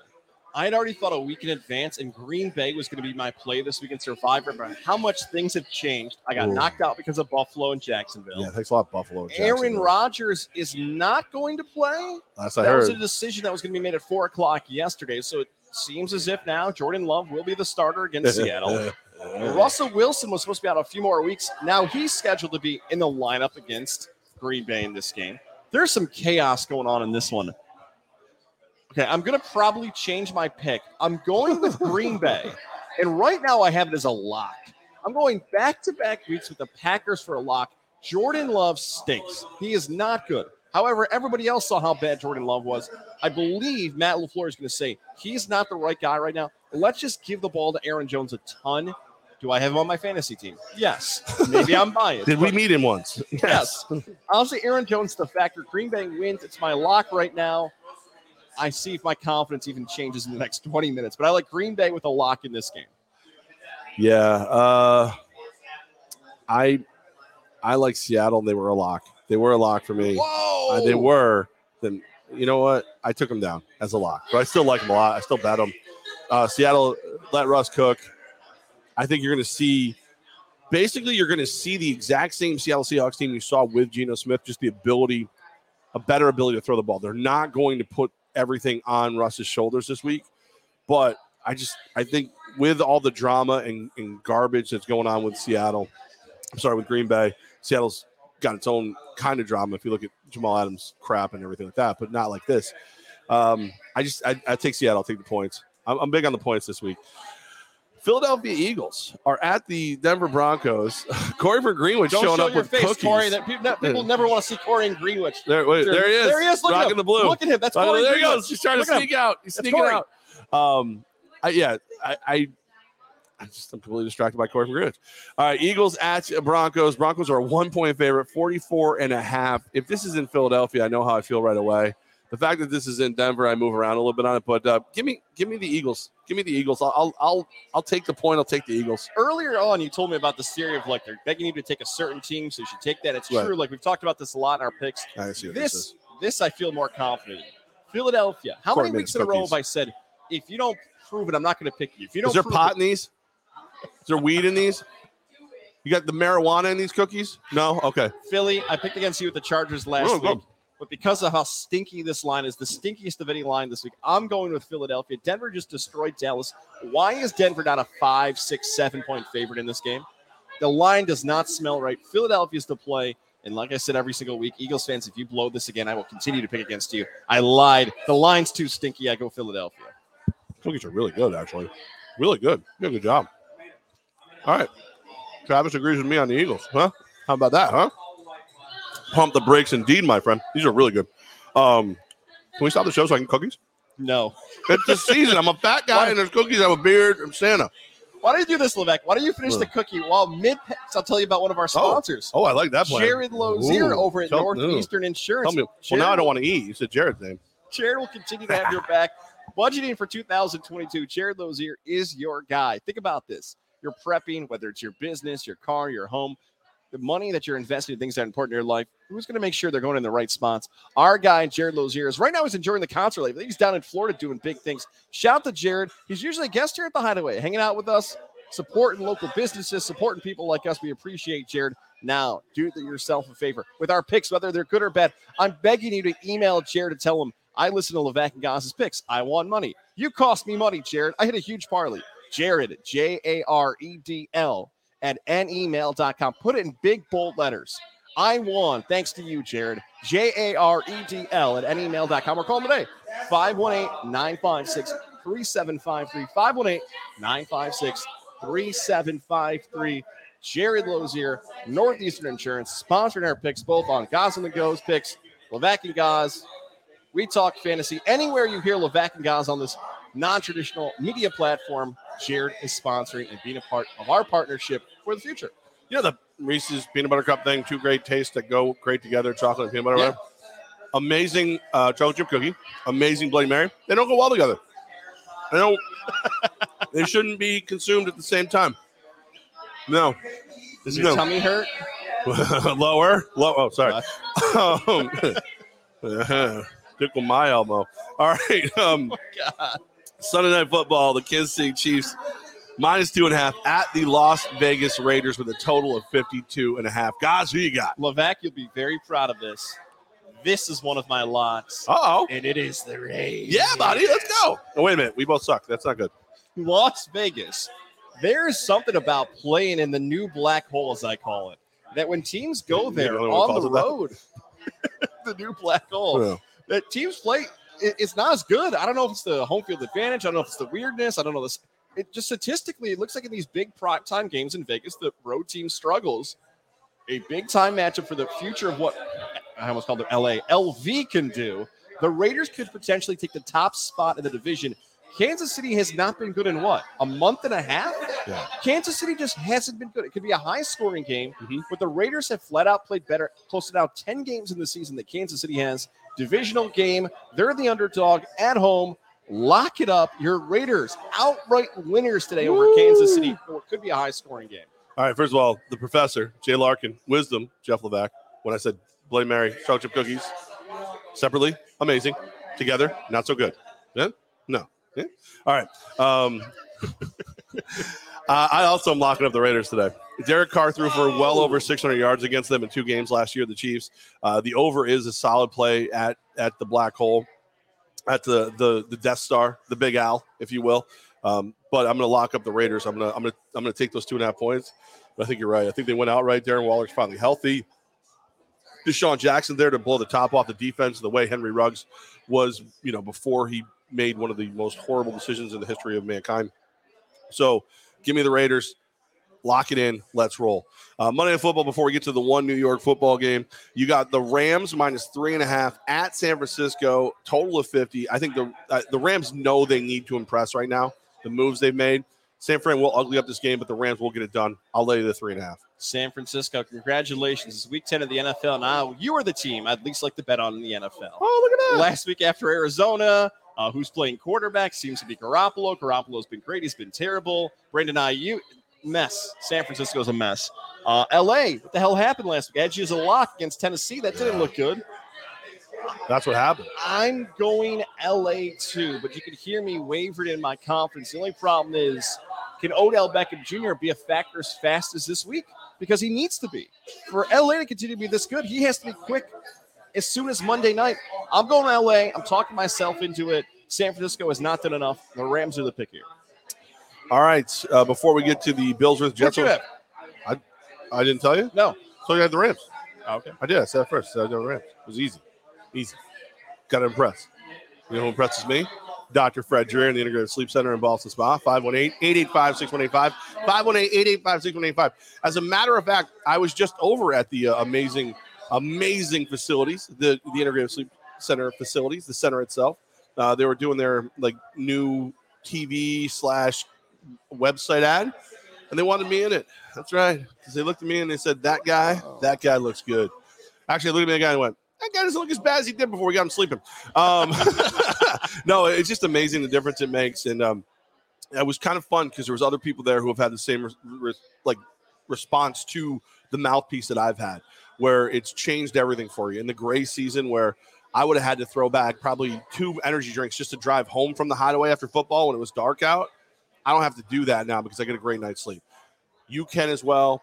Speaker 2: I had already thought a week in advance, and Green Bay was going to be my play this week in Survivor. But how much things have changed? I got
Speaker 1: Ooh.
Speaker 2: knocked out because of Buffalo and Jacksonville.
Speaker 1: Yeah, thanks a lot, Buffalo. and
Speaker 2: Aaron Rodgers is not going to play.
Speaker 1: Last I
Speaker 2: that was a decision that was going to be made at four o'clock yesterday. So it seems as if now Jordan Love will be the starter against [LAUGHS] Seattle. [LAUGHS] Russell Wilson was supposed to be out a few more weeks. Now he's scheduled to be in the lineup against Green Bay in this game. There's some chaos going on in this one. Okay, I'm going to probably change my pick. I'm going with Green Bay. And right now I have it as a lock. I'm going back to back weeks with the Packers for a lock. Jordan Love stinks. He is not good. However, everybody else saw how bad Jordan Love was. I believe Matt LaFleur is going to say he's not the right guy right now. Let's just give the ball to Aaron Jones a ton. Do I have him on my fantasy team? Yes. Maybe I'm biased. [LAUGHS]
Speaker 1: Did we meet him once?
Speaker 2: Yes. I'll say Aaron Jones the factor. Green Bay wins. It's my lock right now. I see if my confidence even changes in the next 20 minutes, but I like Green Bay with a lock in this game.
Speaker 1: Yeah. Uh, I I like Seattle. They were a lock. They were a lock for me.
Speaker 2: Whoa!
Speaker 1: Uh, they were. Then you know what? I took them down as a lock, but I still like them a lot. I still bet them. Uh, Seattle let Russ cook. I think you're going to see. Basically, you're going to see the exact same Seattle Seahawks team you saw with Geno Smith, just the ability, a better ability to throw the ball. They're not going to put everything on Russ's shoulders this week, but I just I think with all the drama and, and garbage that's going on with Seattle, I'm sorry with Green Bay, Seattle's got its own kind of drama. If you look at Jamal Adams crap and everything like that, but not like this. Um, I just I, I take Seattle, I'll take the points. I'm, I'm big on the points this week. Philadelphia Eagles are at the Denver Broncos. [LAUGHS] Corey from Greenwich
Speaker 2: Don't
Speaker 1: showing
Speaker 2: show
Speaker 1: up
Speaker 2: your
Speaker 1: with
Speaker 2: face,
Speaker 1: cookies.
Speaker 2: Corey. That people, that people never want to see Corey in Greenwich.
Speaker 1: there, wait, there he is.
Speaker 2: There he is. Look at
Speaker 1: rocking
Speaker 2: him.
Speaker 1: the blue.
Speaker 2: Look at him. That's
Speaker 1: Oh,
Speaker 2: Corey.
Speaker 1: there he
Speaker 2: Greenwich.
Speaker 1: goes. He's trying
Speaker 2: Look
Speaker 1: to
Speaker 2: at him.
Speaker 1: sneak out. He's
Speaker 2: That's
Speaker 1: sneaking
Speaker 2: Corey.
Speaker 1: out. Um, I, yeah, I, I, I just I'm completely distracted by Corey from Greenwich. All right, Eagles at Broncos. Broncos are a one point favorite, 44 and a half. If this is in Philadelphia, I know how I feel right away. The fact that this is in Denver, I move around a little bit on it, but uh, give me, give me the Eagles. Give me the Eagles. I'll, I'll, I'll, I'll take the point. I'll take the Eagles.
Speaker 2: Earlier on, you told me about this theory of like they're begging you to take a certain team, so you should take that. It's
Speaker 1: Right.
Speaker 2: true. Like we've talked about this a lot in our picks.
Speaker 1: I see what
Speaker 2: This, this I feel more confident. in. Philadelphia. How many weeks in a row have I said if you don't prove it, I'm not going to pick you? If you don't,
Speaker 1: Is there pot
Speaker 2: it,
Speaker 1: in these? Is there weed in these? You got the marijuana in these cookies? No. Okay.
Speaker 2: Philly, I picked against you with the Chargers last
Speaker 1: Oh, go.
Speaker 2: But because of how stinky this line is, the stinkiest of any line this week, I'm going with Philadelphia. Denver just destroyed Dallas. Why is Denver not a five, six, seven point favorite in this game? The line does not smell right. Philadelphia's the play. And like I said every single week, Eagles fans, if you blow this again, I will continue to pick against you. I lied. The line's too stinky. I go Philadelphia.
Speaker 1: Cookies are really good, actually. Really good. Good job. All right. Travis agrees with me on the Eagles. Huh? How about that, huh? Pump the brakes indeed, my friend. These are really good. Um, can we stop the show so I can cookies?
Speaker 2: No.
Speaker 1: It's the season. I'm a fat guy and there's cookies. I have a beard. I'm Santa.
Speaker 2: Why don't you do this, Levac? Why don't you finish the cookie while mid? I'll tell you about one of our sponsors.
Speaker 1: Oh, I like that plan.
Speaker 2: Jared Lozier
Speaker 1: Ooh,
Speaker 2: over at
Speaker 1: tell-
Speaker 2: Northeastern Insurance.
Speaker 1: Tell me. Well,
Speaker 2: Jared
Speaker 1: now I don't want to eat. You said Jared's name.
Speaker 2: Jared will continue to have your back. [LAUGHS] Budgeting for 2022, Jared Lozier is your guy. Think about this. You're prepping, whether it's your business, your car, your home, the money that you're investing in things that are important in your life. Who's going to make sure they're going in the right spots? Our guy, Jared Lozier, is right now he's enjoying the concert life. He's down in Florida doing big things. Shout out to Jared. He's usually a guest here at the Hideaway, hanging out with us, supporting local businesses, supporting people like us. We appreciate Jared. Now, do yourself a favor with our picks, whether they're good or bad. I'm begging you to email Jared to tell him I listen to Levac and Gaz's picks. I want money. You cost me money, Jared. I hit a huge parlay. Jared, J A R E D L, at nemail.com. Put it in big bold letters. I won thanks to you, Jared. J A R E D L at nemail.com or call him today. 518 956 3753. 518 956 3753. Jared Lozier, Northeastern Insurance, sponsoring our picks both on Gaz and the Goes picks, Levac and Gaz. We talk fantasy. Anywhere you hear Levac and Gaz on this non traditional media platform, Jared is sponsoring and being a part of our partnership for the future.
Speaker 1: You know the Reese's peanut butter cup thing, two great tastes that go great together, chocolate and peanut butter.
Speaker 2: Yeah.
Speaker 1: Amazing uh, chocolate chip cookie, amazing Bloody Mary. They don't go well together. They don't. [LAUGHS] they shouldn't be consumed at the same time. No.
Speaker 2: Does your
Speaker 1: No.
Speaker 2: tummy hurt? [LAUGHS]
Speaker 1: Lower. Low. Oh, sorry. um, [LAUGHS] tickle my elbow. All right. Um,
Speaker 2: God.
Speaker 1: Sunday night football, the Kansas City Chiefs minus two and a half at the Las Vegas Raiders with a total of 52 and a half. Guys, who you got?
Speaker 2: Levac, you'll be very proud of this. This is one of my
Speaker 1: lots. Oh.
Speaker 2: and it is the Rays.
Speaker 1: Yeah, buddy, let's go. Oh, wait a minute. We both suck. That's not good.
Speaker 2: Las Vegas. There is something about playing in the new black hole, as I call it, that when teams go there
Speaker 1: the
Speaker 2: on the road, [LAUGHS] the new black hole,
Speaker 1: Yeah.
Speaker 2: that teams play, it- it's not as good. I don't know if it's the home field advantage. I don't know if it's the weirdness. I don't know this. It just statistically, it looks like in these big prime time games in Vegas, the road team struggles. A big time matchup for the future of what I almost called the LA LV can do. The Raiders could potentially take the top spot in the division Kansas City has not been good in what a month and a half.
Speaker 1: Yeah.
Speaker 2: Kansas City just hasn't been good. It could be a high scoring game,
Speaker 1: Mhm.
Speaker 2: but the Raiders have flat out played better. Close to now 10 games in the season that Kansas City has. Divisional game. They're the underdog at home. Lock it up. Your Raiders outright winners today over Kansas City. It could be a high scoring game.
Speaker 1: All right. First of all, the professor, Jay Larkin, wisdom, Jeff Levac. When I said Bloody Mary, chocolate chip cookies, separately, amazing. Together, not so good. Yeah? No. Yeah? All right. Um, [LAUGHS] uh, I also am locking up the Raiders today. Derek Carr threw for well over 600 yards against them in two games last year. The Chiefs. Uh, the over is a solid play at at the black hole, at the the the Death Star, the Big Al, if you will. Um, but I'm going to lock up the Raiders. I'm going to I'm going to I'm going to take those two and a half points. But I think you're right. I think they went out right. Darren Waller's finally healthy. DeSean Jackson there to blow the top off the defense the way Henry Ruggs was, you know, before he made one of the most horrible decisions in the history of mankind. So give me the Raiders. Lock it in. Let's roll. Uh, Monday Night Football. Before we get to the one New York football game, you got the Rams minus three and a half at San Francisco. Total of fifty. I think the uh, the Rams know they need to impress right now. The moves they've made. San Fran will ugly up this game, but the Rams will get it done. I'll lay you the three and a half.
Speaker 2: San Francisco, congratulations. It's week 10 of the NFL. Now, you are the team I'd least like to bet on in the NFL.
Speaker 1: Oh, look at that!
Speaker 2: Last week after Arizona, uh, who's playing quarterback seems to be Garoppolo. Garoppolo's been great. He's been terrible. Brandon Aiyuk, mess. San Francisco's a mess. Uh, LA, what the hell happened last week? Edgy is a lock against Tennessee. That didn't look good.
Speaker 1: That's what happened.
Speaker 2: I'm going LA too, but you can hear me wavered in my confidence. The only problem is, can Odell Beckham Jr. be a factor as fast as this week? Because he needs to be. For LA to continue to be this good, he has to be quick as soon as Monday night. I'm going to LA. I'm talking myself into it. San Francisco has not done enough. The Rams are the pick here.
Speaker 1: All right. Uh, before we get to the Bills versus
Speaker 2: What
Speaker 1: Jets,
Speaker 2: have?
Speaker 1: I didn't tell you.
Speaker 2: No.
Speaker 1: So you had the Rams.
Speaker 2: Okay.
Speaker 1: I did. I said it first. I said the Rams. It was easy. Easy. Got to impress. You know who impresses me? Dr. Fred Dreer in the Integrated Sleep Center in Ballston Spa, 518-885-6185, 518-885-6185. As a matter of fact, I was just over at the uh, amazing, amazing facilities, the, the Integrated Sleep Center facilities, the center itself. Uh, they were doing their like new TV slash website ad, and they wanted me in it. That's right. Because they looked at me and they said, that guy, that guy looks good. Actually, I looked at me, the guy and went, that guy doesn't look as bad as he did before we got him sleeping. Um, [LAUGHS] no, it's just amazing the difference it makes. And um, it was kind of fun because there was other people there who have had the same res- res- like response to the mouthpiece that I've had, where it's changed everything for you. In the gray season, where I would have had to throw back probably two energy drinks just to drive home from the hideaway after football when it was dark out. I don't have to do that now because I get a great night's sleep. You can as well.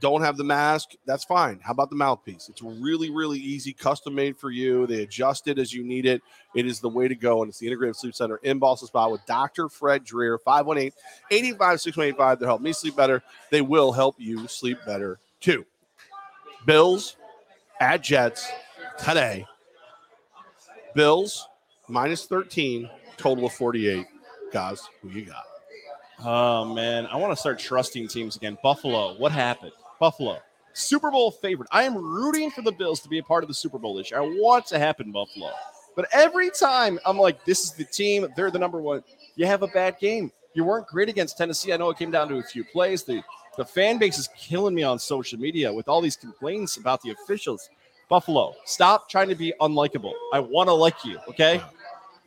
Speaker 1: Don't have the mask. That's fine. How about the mouthpiece? It's really, really easy, custom made for you. They adjust it as you need it. It is the way to go. And it's the Integrated Sleep Center in Ballston Spa with Dr. Fred Dreer, 518 885 6185 to help me sleep better. They will help you sleep better too. Bills at Jets today. Bills minus 13, total of 48. Guys, who you got?
Speaker 2: Oh man, I want to start trusting teams again. Buffalo, what happened? Buffalo, Super Bowl favorite. I am rooting for the Bills to be a part of the Super Bowl this year. I want to happen, Buffalo. But every time I'm like, this is the team. They're the number one. You have a bad game. You weren't great against Tennessee. I know it came down to a few plays. The the fan base is killing me on social media with all these complaints about the officials. Buffalo, stop trying to be unlikable. I want to like you, okay?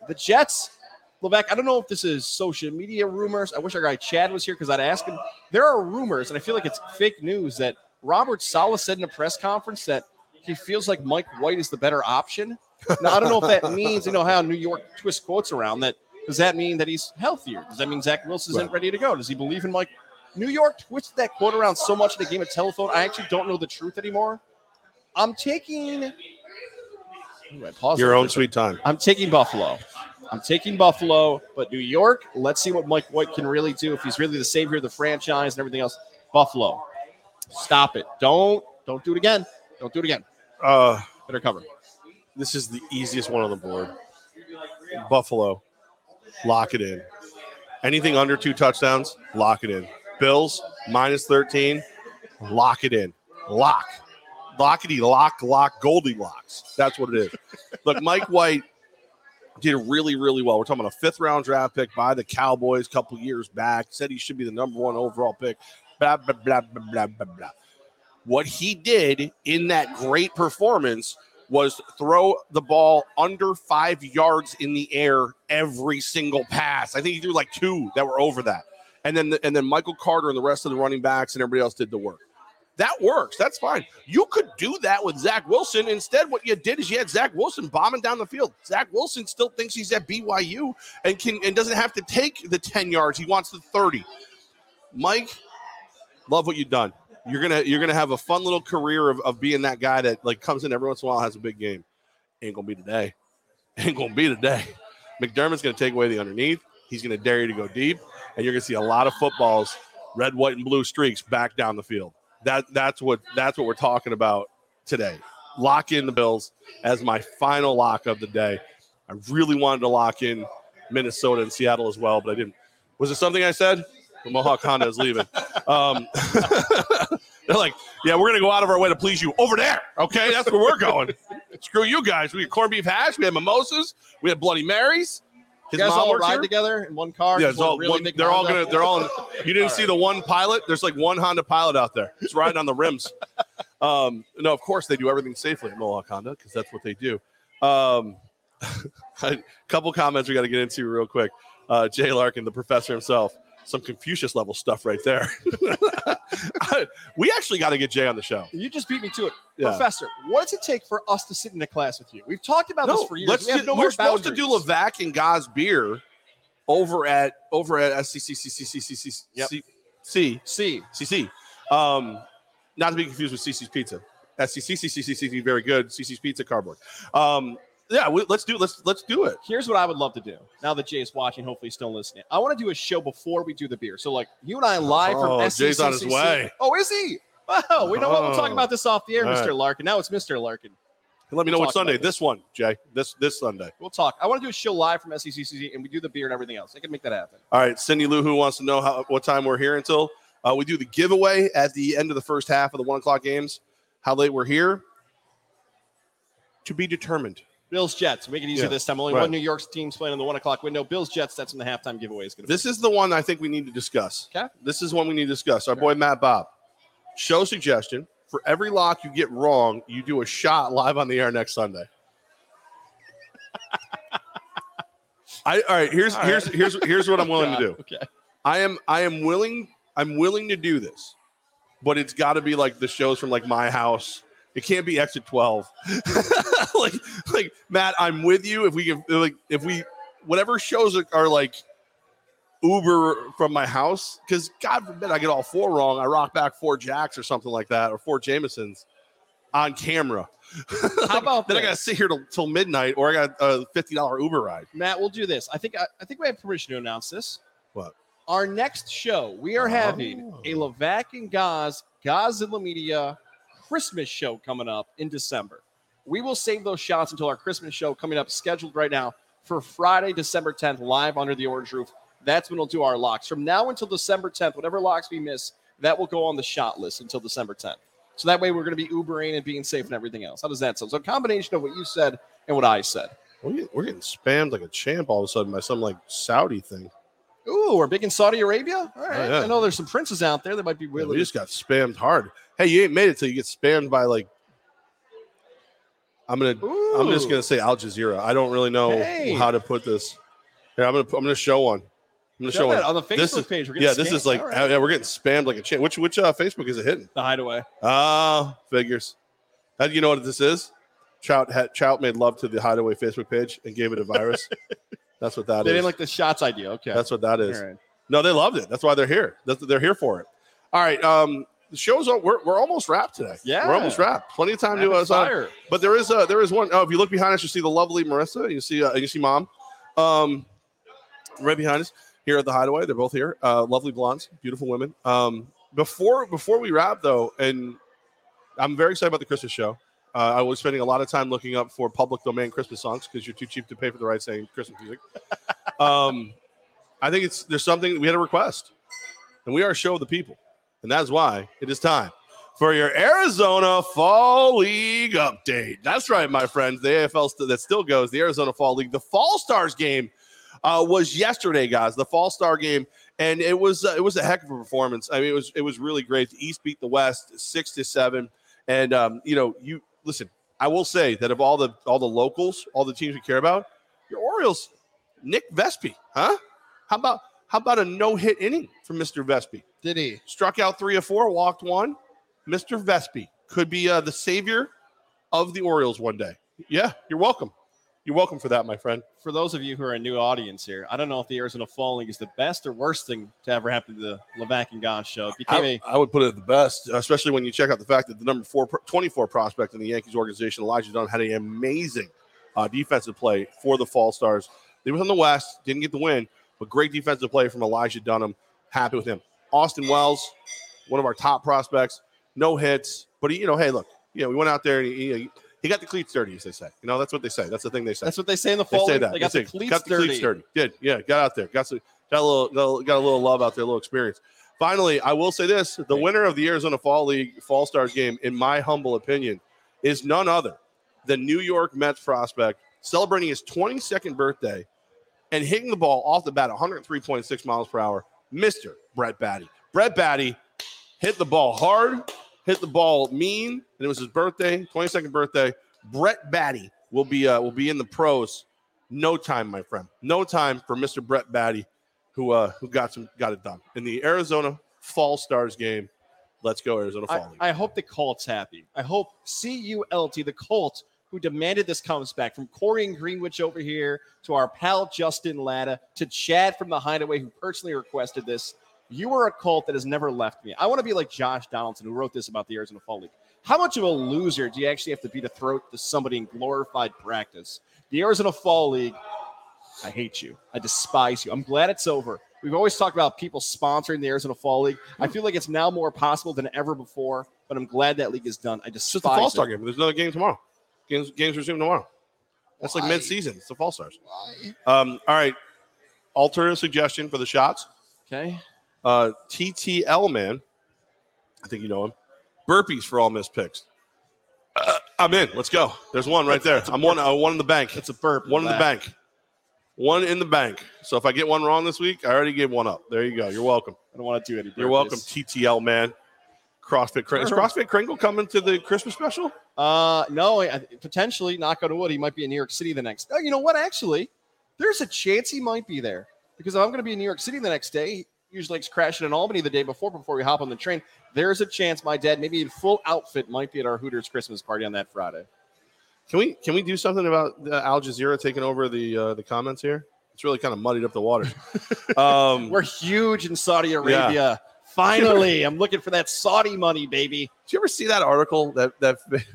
Speaker 2: The Jets, Levac, I don't know if this is social media rumors. I wish our guy Chad was here because I'd ask him. There are rumors, and I feel like it's fake news, that Robert Saleh said in a press conference that he feels like Mike White is the better option. Now, I don't know if that means, you know, how New York twists quotes around that. Does that mean that he's healthier? Does that mean Zach Wilson isn't
Speaker 1: Right.
Speaker 2: ready to go? Does he believe in Mike? New York twisted that quote around so much in the game of telephone. I actually don't know the truth anymore. I'm taking. Ooh,
Speaker 1: Your own sweet time.
Speaker 2: I'm taking Buffalo. I'm taking Buffalo, but New York, let's see what Mike White can really do if he's really the savior of the franchise and everything else. Buffalo. Stop it. Don't don't do it again. Don't do it again.
Speaker 1: Uh,
Speaker 2: Better cover.
Speaker 1: this is the easiest one on the board. Buffalo, lock it in. Anything under two touchdowns, lock it in. Bills minus 13, lock it in. Lock. Lockety lock, lock, Goldilocks. That's what it is. Look, Mike White, did really, really well. We're talking about a fifth round draft pick by the Cowboys a couple years back. Said he should be the number one overall pick. Blah blah blah blah blah blah blah. What he did in that great performance was throw the ball under five yards in the air every single pass. I think he threw like two that were over that, and then and then Michael Carter and the rest of the running backs and everybody else did the work. That works. That's fine. You could do that with Zach Wilson. Instead, what you did is you had Zach Wilson bombing down the field. Zach Wilson still thinks he's at BYU and can and doesn't have to take the 10 yards. He wants the 30. Mike, love what you've done. You're gonna you're gonna have a fun little career of, of being that guy that like comes in every once in a while has a big game. Ain't gonna be today. [LAUGHS] Ain't gonna be today. McDermott's gonna take away the underneath. He's gonna dare you to go deep, and you're gonna see a lot of footballs, red, white, and blue streaks back down the field. That that's what that's what we're talking about today. Lock in the Bills as my final lock of the day. I really wanted to lock in Minnesota and Seattle as well, but I didn't. Was it something I said? The Mohawk Honda is leaving. Um, [LAUGHS] they're like, yeah, we're gonna go out of our way to please you over there. Okay, that's where we're going. [LAUGHS] Screw you guys. We had corned beef hash. We had mimosas. We had Bloody Marys. His
Speaker 2: guys
Speaker 1: mom
Speaker 2: all ride
Speaker 1: here.
Speaker 2: together in one car.
Speaker 1: Yeah, all
Speaker 2: really
Speaker 1: one, they're all gonna. They're all. You didn't [LAUGHS]
Speaker 2: All
Speaker 1: see
Speaker 2: right.
Speaker 1: the one pilot. There's like one Honda pilot out there. It's riding on the rims. [LAUGHS] Um, no, of course they do everything safely at Mohawk Honda because that's what they do. Um, [LAUGHS] a couple comments we got to get into real quick. Uh, Jay Larkin, the professor himself, some Confucius level stuff right there. we actually got to get Jay on the show.
Speaker 2: You just beat me to it,
Speaker 1: Yeah.
Speaker 2: Professor. What does it take for us to sit in a class with you? We've talked about this for years.
Speaker 1: let's
Speaker 2: we have
Speaker 1: do-
Speaker 2: no
Speaker 1: we're supposed to do. Levac and Gaz beer over at over at SCCCCCCC.
Speaker 2: Yep.
Speaker 1: C
Speaker 2: See,
Speaker 1: CC. Um, not to be confused with CC's Pizza. SCCCCCC, very good. CC's Pizza cardboard. Um, yeah, we, let's do let's let's do it.
Speaker 2: here's what I would love to do. Now that Jay is watching, hopefully he's still listening. I want to do a show before we do the beer. So like you and I live from
Speaker 1: Oh,
Speaker 2: SCCCC.
Speaker 1: Jay's on his way.
Speaker 2: Oh, is he? Wow, we know what we're talk
Speaker 1: Oh.
Speaker 2: about this off the air,
Speaker 1: All
Speaker 2: Mr.
Speaker 1: right.
Speaker 2: Larkin. Now it's Mr. Larkin.
Speaker 1: Let me
Speaker 2: We'll
Speaker 1: know what Sunday.
Speaker 2: this.
Speaker 1: This one, Jay. This this Sunday.
Speaker 2: We'll talk. I want to do a show live from SCCC and we do the beer and everything else. I can make that happen.
Speaker 1: All right, Cindy Lou, who wants to know how what time we're here until? Uh, we do the giveaway at the end of the first half of the one o'clock games. How late we're here? To be determined.
Speaker 2: Bills Jets. Make it easier
Speaker 1: Yeah,
Speaker 2: this time. Only
Speaker 1: right.
Speaker 2: one New York team's playing in the one o'clock window. Bills Jets. That's when the halftime giveaway is going to be.
Speaker 1: This is the one I think we need to discuss.
Speaker 2: Okay.
Speaker 1: This is one we need to discuss. Our boy Matt Bob. Show suggestion. For every lock you get wrong, you do a shot live on the air next Sunday. [LAUGHS] I all right, here's
Speaker 2: All
Speaker 1: here's here's here's what I'm willing to [LAUGHS] do.
Speaker 2: Okay.
Speaker 1: I am I am willing I'm willing to do this, but it's got to be like the shows from like my house. It can't be exit twelve. [LAUGHS] like like Matt, I'm with you. If we can like if we whatever shows are, like Uber from my house, because God forbid I get all four wrong. I rock back four jacks or something like that, or four Jamesons on camera.
Speaker 2: How [LAUGHS] about that?
Speaker 1: then I got to sit here till, till midnight, or I got a fifty dollar Uber ride.
Speaker 2: Matt, we'll do this. I think I, I think we have permission to announce this.
Speaker 1: What?
Speaker 2: Our next show, we are having
Speaker 1: Oh.
Speaker 2: a Levac and Gaz Godzilla Media Christmas show coming up in December. We will save those shots until our Christmas show coming up, scheduled right now for Friday, December 10th, live under the orange roof. That's when we'll do our locks. From now until December 10th, whatever locks we miss, that will go on the shot list until December 10th. So that way we're going to be Ubering and being safe and everything else. How does that sound? So a combination of what you said and what I said.
Speaker 1: We're getting, we're getting spammed like a champ all of a sudden by some like Saudi thing.
Speaker 2: Ooh, we're big in Saudi Arabia. All oh, right.
Speaker 1: yeah.
Speaker 2: I know there's some princes out there that might be
Speaker 1: Yeah,
Speaker 2: willing.
Speaker 1: we just got spammed hard. Hey, you ain't made it till you get spammed by like. I'm gonna. I'm just gonna say Al Jazeera. I don't really know
Speaker 2: Hey.
Speaker 1: how to put this. Here, I'm gonna. I'm gonna show one. I'm gonna
Speaker 2: Show
Speaker 1: show one.
Speaker 2: on the Facebook
Speaker 1: This is-
Speaker 2: page.
Speaker 1: Yeah, this is like
Speaker 2: All right.
Speaker 1: yeah, we're getting spammed like a. Which which uh, Facebook is it hitting?
Speaker 2: the hideaway.
Speaker 1: Ah, figures. How do you know what this is? Trout had, Trout made love to the Hideaway Facebook page and gave it a virus. [LAUGHS] That's what that
Speaker 2: They
Speaker 1: is.
Speaker 2: didn't like the shots idea. Okay.
Speaker 1: That's what that is.
Speaker 2: Right.
Speaker 1: No, they loved it. That's why they're here. That's, they're here for it. All right. Um, the show's on. We're, we're almost wrapped today.
Speaker 2: Yeah.
Speaker 1: we're almost wrapped. Plenty of time to
Speaker 2: Rapid
Speaker 1: us. on.
Speaker 2: fire.
Speaker 1: But there is uh there is one. Oh, if you look behind us, you see the lovely Marissa. You see uh, you see mom, um, right behind us here at the Hideaway. They're both here. Uh, lovely blondes, beautiful women. Um, before before we wrap though, and I'm very excited about the Christmas show. Uh, I was spending a lot of time looking up for public domain Christmas songs because you're too cheap to pay for the rights saying Christmas music. [LAUGHS] um, I think it's there's something we had a request, and we are a show of the people, and that's why it is time for your Arizona Fall League update. That's right, my friends. The AFL st- that still goes, the Arizona Fall League. The Fall Stars game uh, was yesterday, guys. The Fall Star game, and it was uh, it was a heck of a performance. I mean, it was it was really great. The East beat the West six to seven, and um, you know, you listen. I will say that of all the all the locals, all the teams we care about, your Orioles, Nick Vespi, huh? How about how about a no hit inning from Mister Vespi?
Speaker 2: Did he?
Speaker 1: Struck out three or four, walked one. Mister Vespi could be uh, the savior of the Orioles one day. Yeah, you're welcome. You're welcome for that, my friend.
Speaker 2: For those of you who are a new audience here, I don't know if the Arizona Fall League is the best or worst thing to ever happen to the Levac and Gaz show.
Speaker 1: I,
Speaker 2: a
Speaker 1: I would put it at the best, especially when you check out the fact that the number four, 24 prospect in the Yankees organization, Elijah Dunham, had an amazing uh, defensive play for the Fall Stars. They was on the West, didn't get the win, but great defensive play from Elijah Dunham. Happy with him. Austin Wells, one of our top prospects, no hits, but he, you know, hey, look, you know, we went out there and he, he, he got the cleats dirty, as they say. You know, that's what they say. That's the thing they say.
Speaker 2: that's what they say in the
Speaker 1: They
Speaker 2: Fall
Speaker 1: say
Speaker 2: League.
Speaker 1: that.
Speaker 2: They got
Speaker 1: They
Speaker 2: the
Speaker 1: say,
Speaker 2: cleats
Speaker 1: got the
Speaker 2: dirty.
Speaker 1: cleats dirty. Did yeah, got out there, got some, got a little, got a, got a little love out there, a little experience. Finally, I will say this: the winner of the Arizona Fall League Fall Stars game, in my humble opinion, is none other than New York Mets prospect celebrating his 22nd birthday and hitting the ball off the bat 103.6 miles per hour, Mister Brett Baty. Brett Baty hit the ball hard, hit the ball mean, and it was his birthday, 22nd birthday. Brett Baty will be uh, will be in the pros. No time, my friend. No time for Mr. Brett Baty, who uh, who got some got it done in the Arizona Fall Stars game. Let's go Arizona Fall
Speaker 2: I. I hope the Colts happy. I hope CULT, the Colts, who demanded this comes back from Corey and Greenwich over here to our pal Justin Latta to Chad from the Hideaway, who personally requested this. You are a cult that has never left me. I want to be like Josh Donaldson, who wrote this about the Arizona Fall League. How much of a loser do you actually have to be to throw to somebody in glorified practice? The Arizona Fall League, I hate you. I despise you. I'm glad it's over. We've always talked about people sponsoring the Arizona Fall League. I feel like it's now more possible than ever before, but I'm glad that league is done. I
Speaker 1: It's
Speaker 2: despise
Speaker 1: just the Fall. Star game. There's another game tomorrow. Games games resume tomorrow. That's like
Speaker 2: Why?
Speaker 1: mid season. It's the Fall Stars. Um, all right. Alternative suggestion for the shots.
Speaker 2: Okay.
Speaker 1: Uh, TTL man. I think you know him. Burpees for all missed picks. Uh, I'm in. Let's go. There's one right there. I'm one. Uh, one in the bank.
Speaker 2: It's a burp.
Speaker 1: One in the bank. One in the bank. So if I get one wrong this week, I already gave one up. There you go. You're welcome.
Speaker 2: I don't want to do any.
Speaker 1: You're welcome, TTL man. CrossFit Kringle. Is CrossFit Kringle coming to the Christmas special?
Speaker 2: Uh, no, I, potentially. Knock on wood. He might be in New York City the next. Oh, you know what? Actually, there's a chance he might be there because if I'm going to be in New York City the next day. he Usually likes crashing in Albany the day before before we hop on the train. There's a chance my dad, maybe in full outfit, might be at our Hooters Christmas party on that Friday.
Speaker 1: Can we can we do something about the Al Jazeera taking over the uh, the comments here? It's really kind of muddied up the water. [LAUGHS] um,
Speaker 2: We're huge in Saudi Arabia. Finally, I'm looking for that Saudi money, baby.
Speaker 1: Did you ever see that article that that [LAUGHS]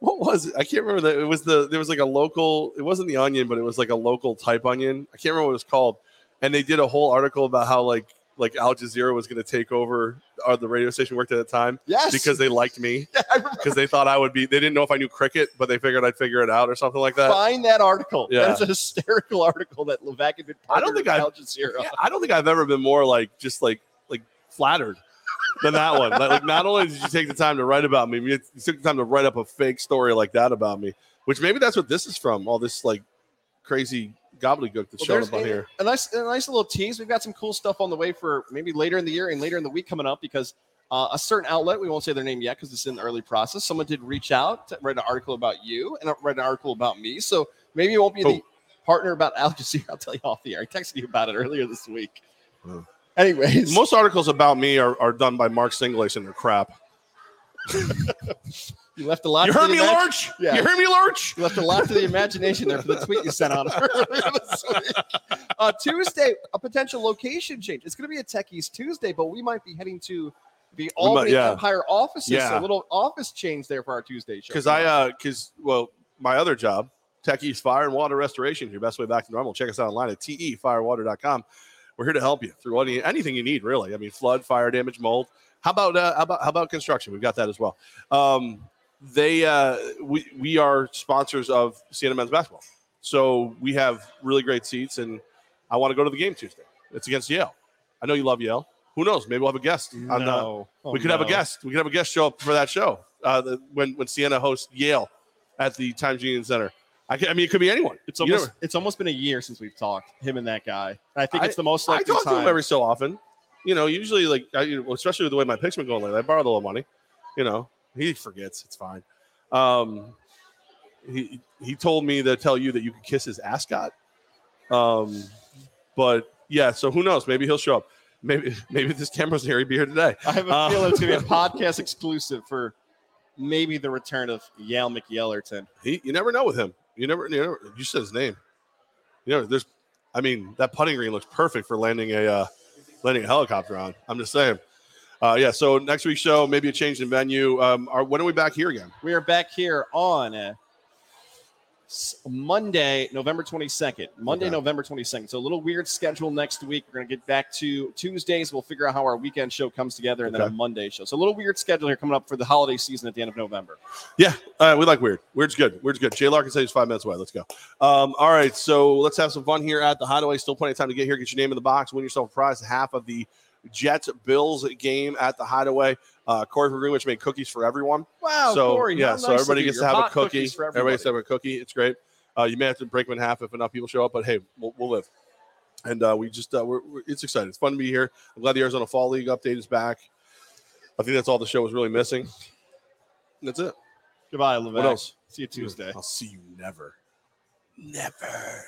Speaker 1: what was it? I can't remember that it was the there was like a local it wasn't the onion, but it was like a local type onion. I can't remember what it was called. And they did a whole article about how like like Al Jazeera was going to take over or the radio station worked at the time
Speaker 2: Yes,
Speaker 1: because they liked me [LAUGHS]
Speaker 2: Yeah,
Speaker 1: because they thought I would be they didn't know if I knew cricket, but they figured I'd figure it out or something like that.
Speaker 2: Find that article.
Speaker 1: Yeah.
Speaker 2: That's a hysterical article that Levac had been.
Speaker 1: I don't think I-
Speaker 2: with Al Jazeera.
Speaker 1: Yeah, [LAUGHS] I don't think I've ever been more like just like flattered than that one. Like, not only did you take the time to write about me, you took the time to write up a fake story like that about me, which maybe that's what this is from. All this like crazy gobbledygook that's
Speaker 2: Well,
Speaker 1: showing up on here.
Speaker 2: a nice, a nice little tease. We've got some cool stuff on the way for maybe later in the year and later in the week coming up because uh, a certain outlet, we won't say their name yet because it's in the early process. Someone did reach out, to write an article about you and write an article about me. So maybe it won't be the
Speaker 1: Oh.
Speaker 2: partner about Al Jazeera. [LAUGHS] I'll tell you off the air. I texted you about it earlier this week.
Speaker 1: Oh.
Speaker 2: Anyways,
Speaker 1: Most articles about me are, are done by Mark Singlace and they're crap. [LAUGHS]
Speaker 2: you left a lot.
Speaker 1: You
Speaker 2: to
Speaker 1: heard
Speaker 2: the
Speaker 1: me,
Speaker 2: imag-
Speaker 1: Lurch?
Speaker 2: Yeah.
Speaker 1: You heard me, Lurch?
Speaker 2: You left a lot to the imagination there for the tweet you sent out earlier this week. Uh, Tuesday, a potential location change. It's going to be a Techies Tuesday, but we might be heading to the
Speaker 1: might-
Speaker 2: Albany
Speaker 1: yeah.
Speaker 2: Empire offices.
Speaker 1: Yeah.
Speaker 2: So a little office change there for our Tuesday show.
Speaker 1: Because I, uh, because, well, my other job, Techies Fire and Water Restoration, your best way back to normal. Check us out online at tefirewater.com. We're here to help you through any, anything you need, really. I mean, flood, fire damage, mold. How about uh, how about how about construction? We've got that as well. Um, they uh, we we are sponsors of Siena men's basketball, so we have really great seats, and I want to go to the game Tuesday. It's against Yale. I know you love Yale. Who knows? Maybe we'll have a guest. on the-
Speaker 2: No. Oh,
Speaker 1: we could have a guest. We could have a guest show up for that show uh, the, when when Siena hosts Yale at the Times Union Center. I, I mean, it could be anyone.
Speaker 2: It's
Speaker 1: You
Speaker 2: almost—it's almost been a year since we've talked. Him and that guy. And I think
Speaker 1: I-
Speaker 2: it's the most
Speaker 1: I talk to him every so often. You know, usually like, I, especially with the way my picks been going lately, I borrow a little money. You know, he forgets. It's fine. Um, he he told me to tell you that you could kiss his ascot. Um, but yeah, so who knows? Maybe he'll show up. Maybe [LAUGHS] maybe this camera's Harry here today.
Speaker 2: I have a
Speaker 1: Uh,
Speaker 2: feeling it's gonna be a [LAUGHS] podcast exclusive for maybe the return of Yale McYellerton.
Speaker 1: He, you never know with him. You never, you never. You said his name. You know, there's. I mean, that putting green looks perfect for landing a uh, landing a helicopter on. I'm just saying. Uh, yeah. So next week's show, maybe a change in venue. Um, are, when are we back here again?
Speaker 2: We are back here on uh, Monday, November 22nd. Monday,
Speaker 1: Okay.
Speaker 2: November 22nd. So a little weird schedule next week. We're going to get back to Tuesdays. We'll figure out how our weekend show comes together and then
Speaker 1: Okay.
Speaker 2: a Monday show. So a little weird schedule here coming up for the holiday season at the end of November.
Speaker 1: Yeah, uh, we like weird. Weird's good. Weird's good. Jay Larkin says he's five minutes away. Let's go. Um, all right, so let's have some fun here at the Hideaway. Still plenty of time to get here. Get your name in the box. Win yourself a prize. Half of the Jets Bills game at the Hideaway. Uh, Corey from Greenwich made cookies for everyone.
Speaker 2: Wow,
Speaker 1: so
Speaker 2: Corey,
Speaker 1: yeah, so
Speaker 2: nice
Speaker 1: everybody gets to have a cookie.
Speaker 2: cookies for
Speaker 1: Everybody gets to have a cookie. It's great. Uh, you may have to break them in half if enough people show up, but hey, we'll, we'll live. And uh, we just uh, we're, we're, it's exciting. It's fun to be here. I'm glad the Arizona Fall League update is back. I think that's all the show was really missing. That's it.
Speaker 2: Goodbye, Levac.
Speaker 1: What else?
Speaker 2: See you Tuesday.
Speaker 1: I'll see you never. Never.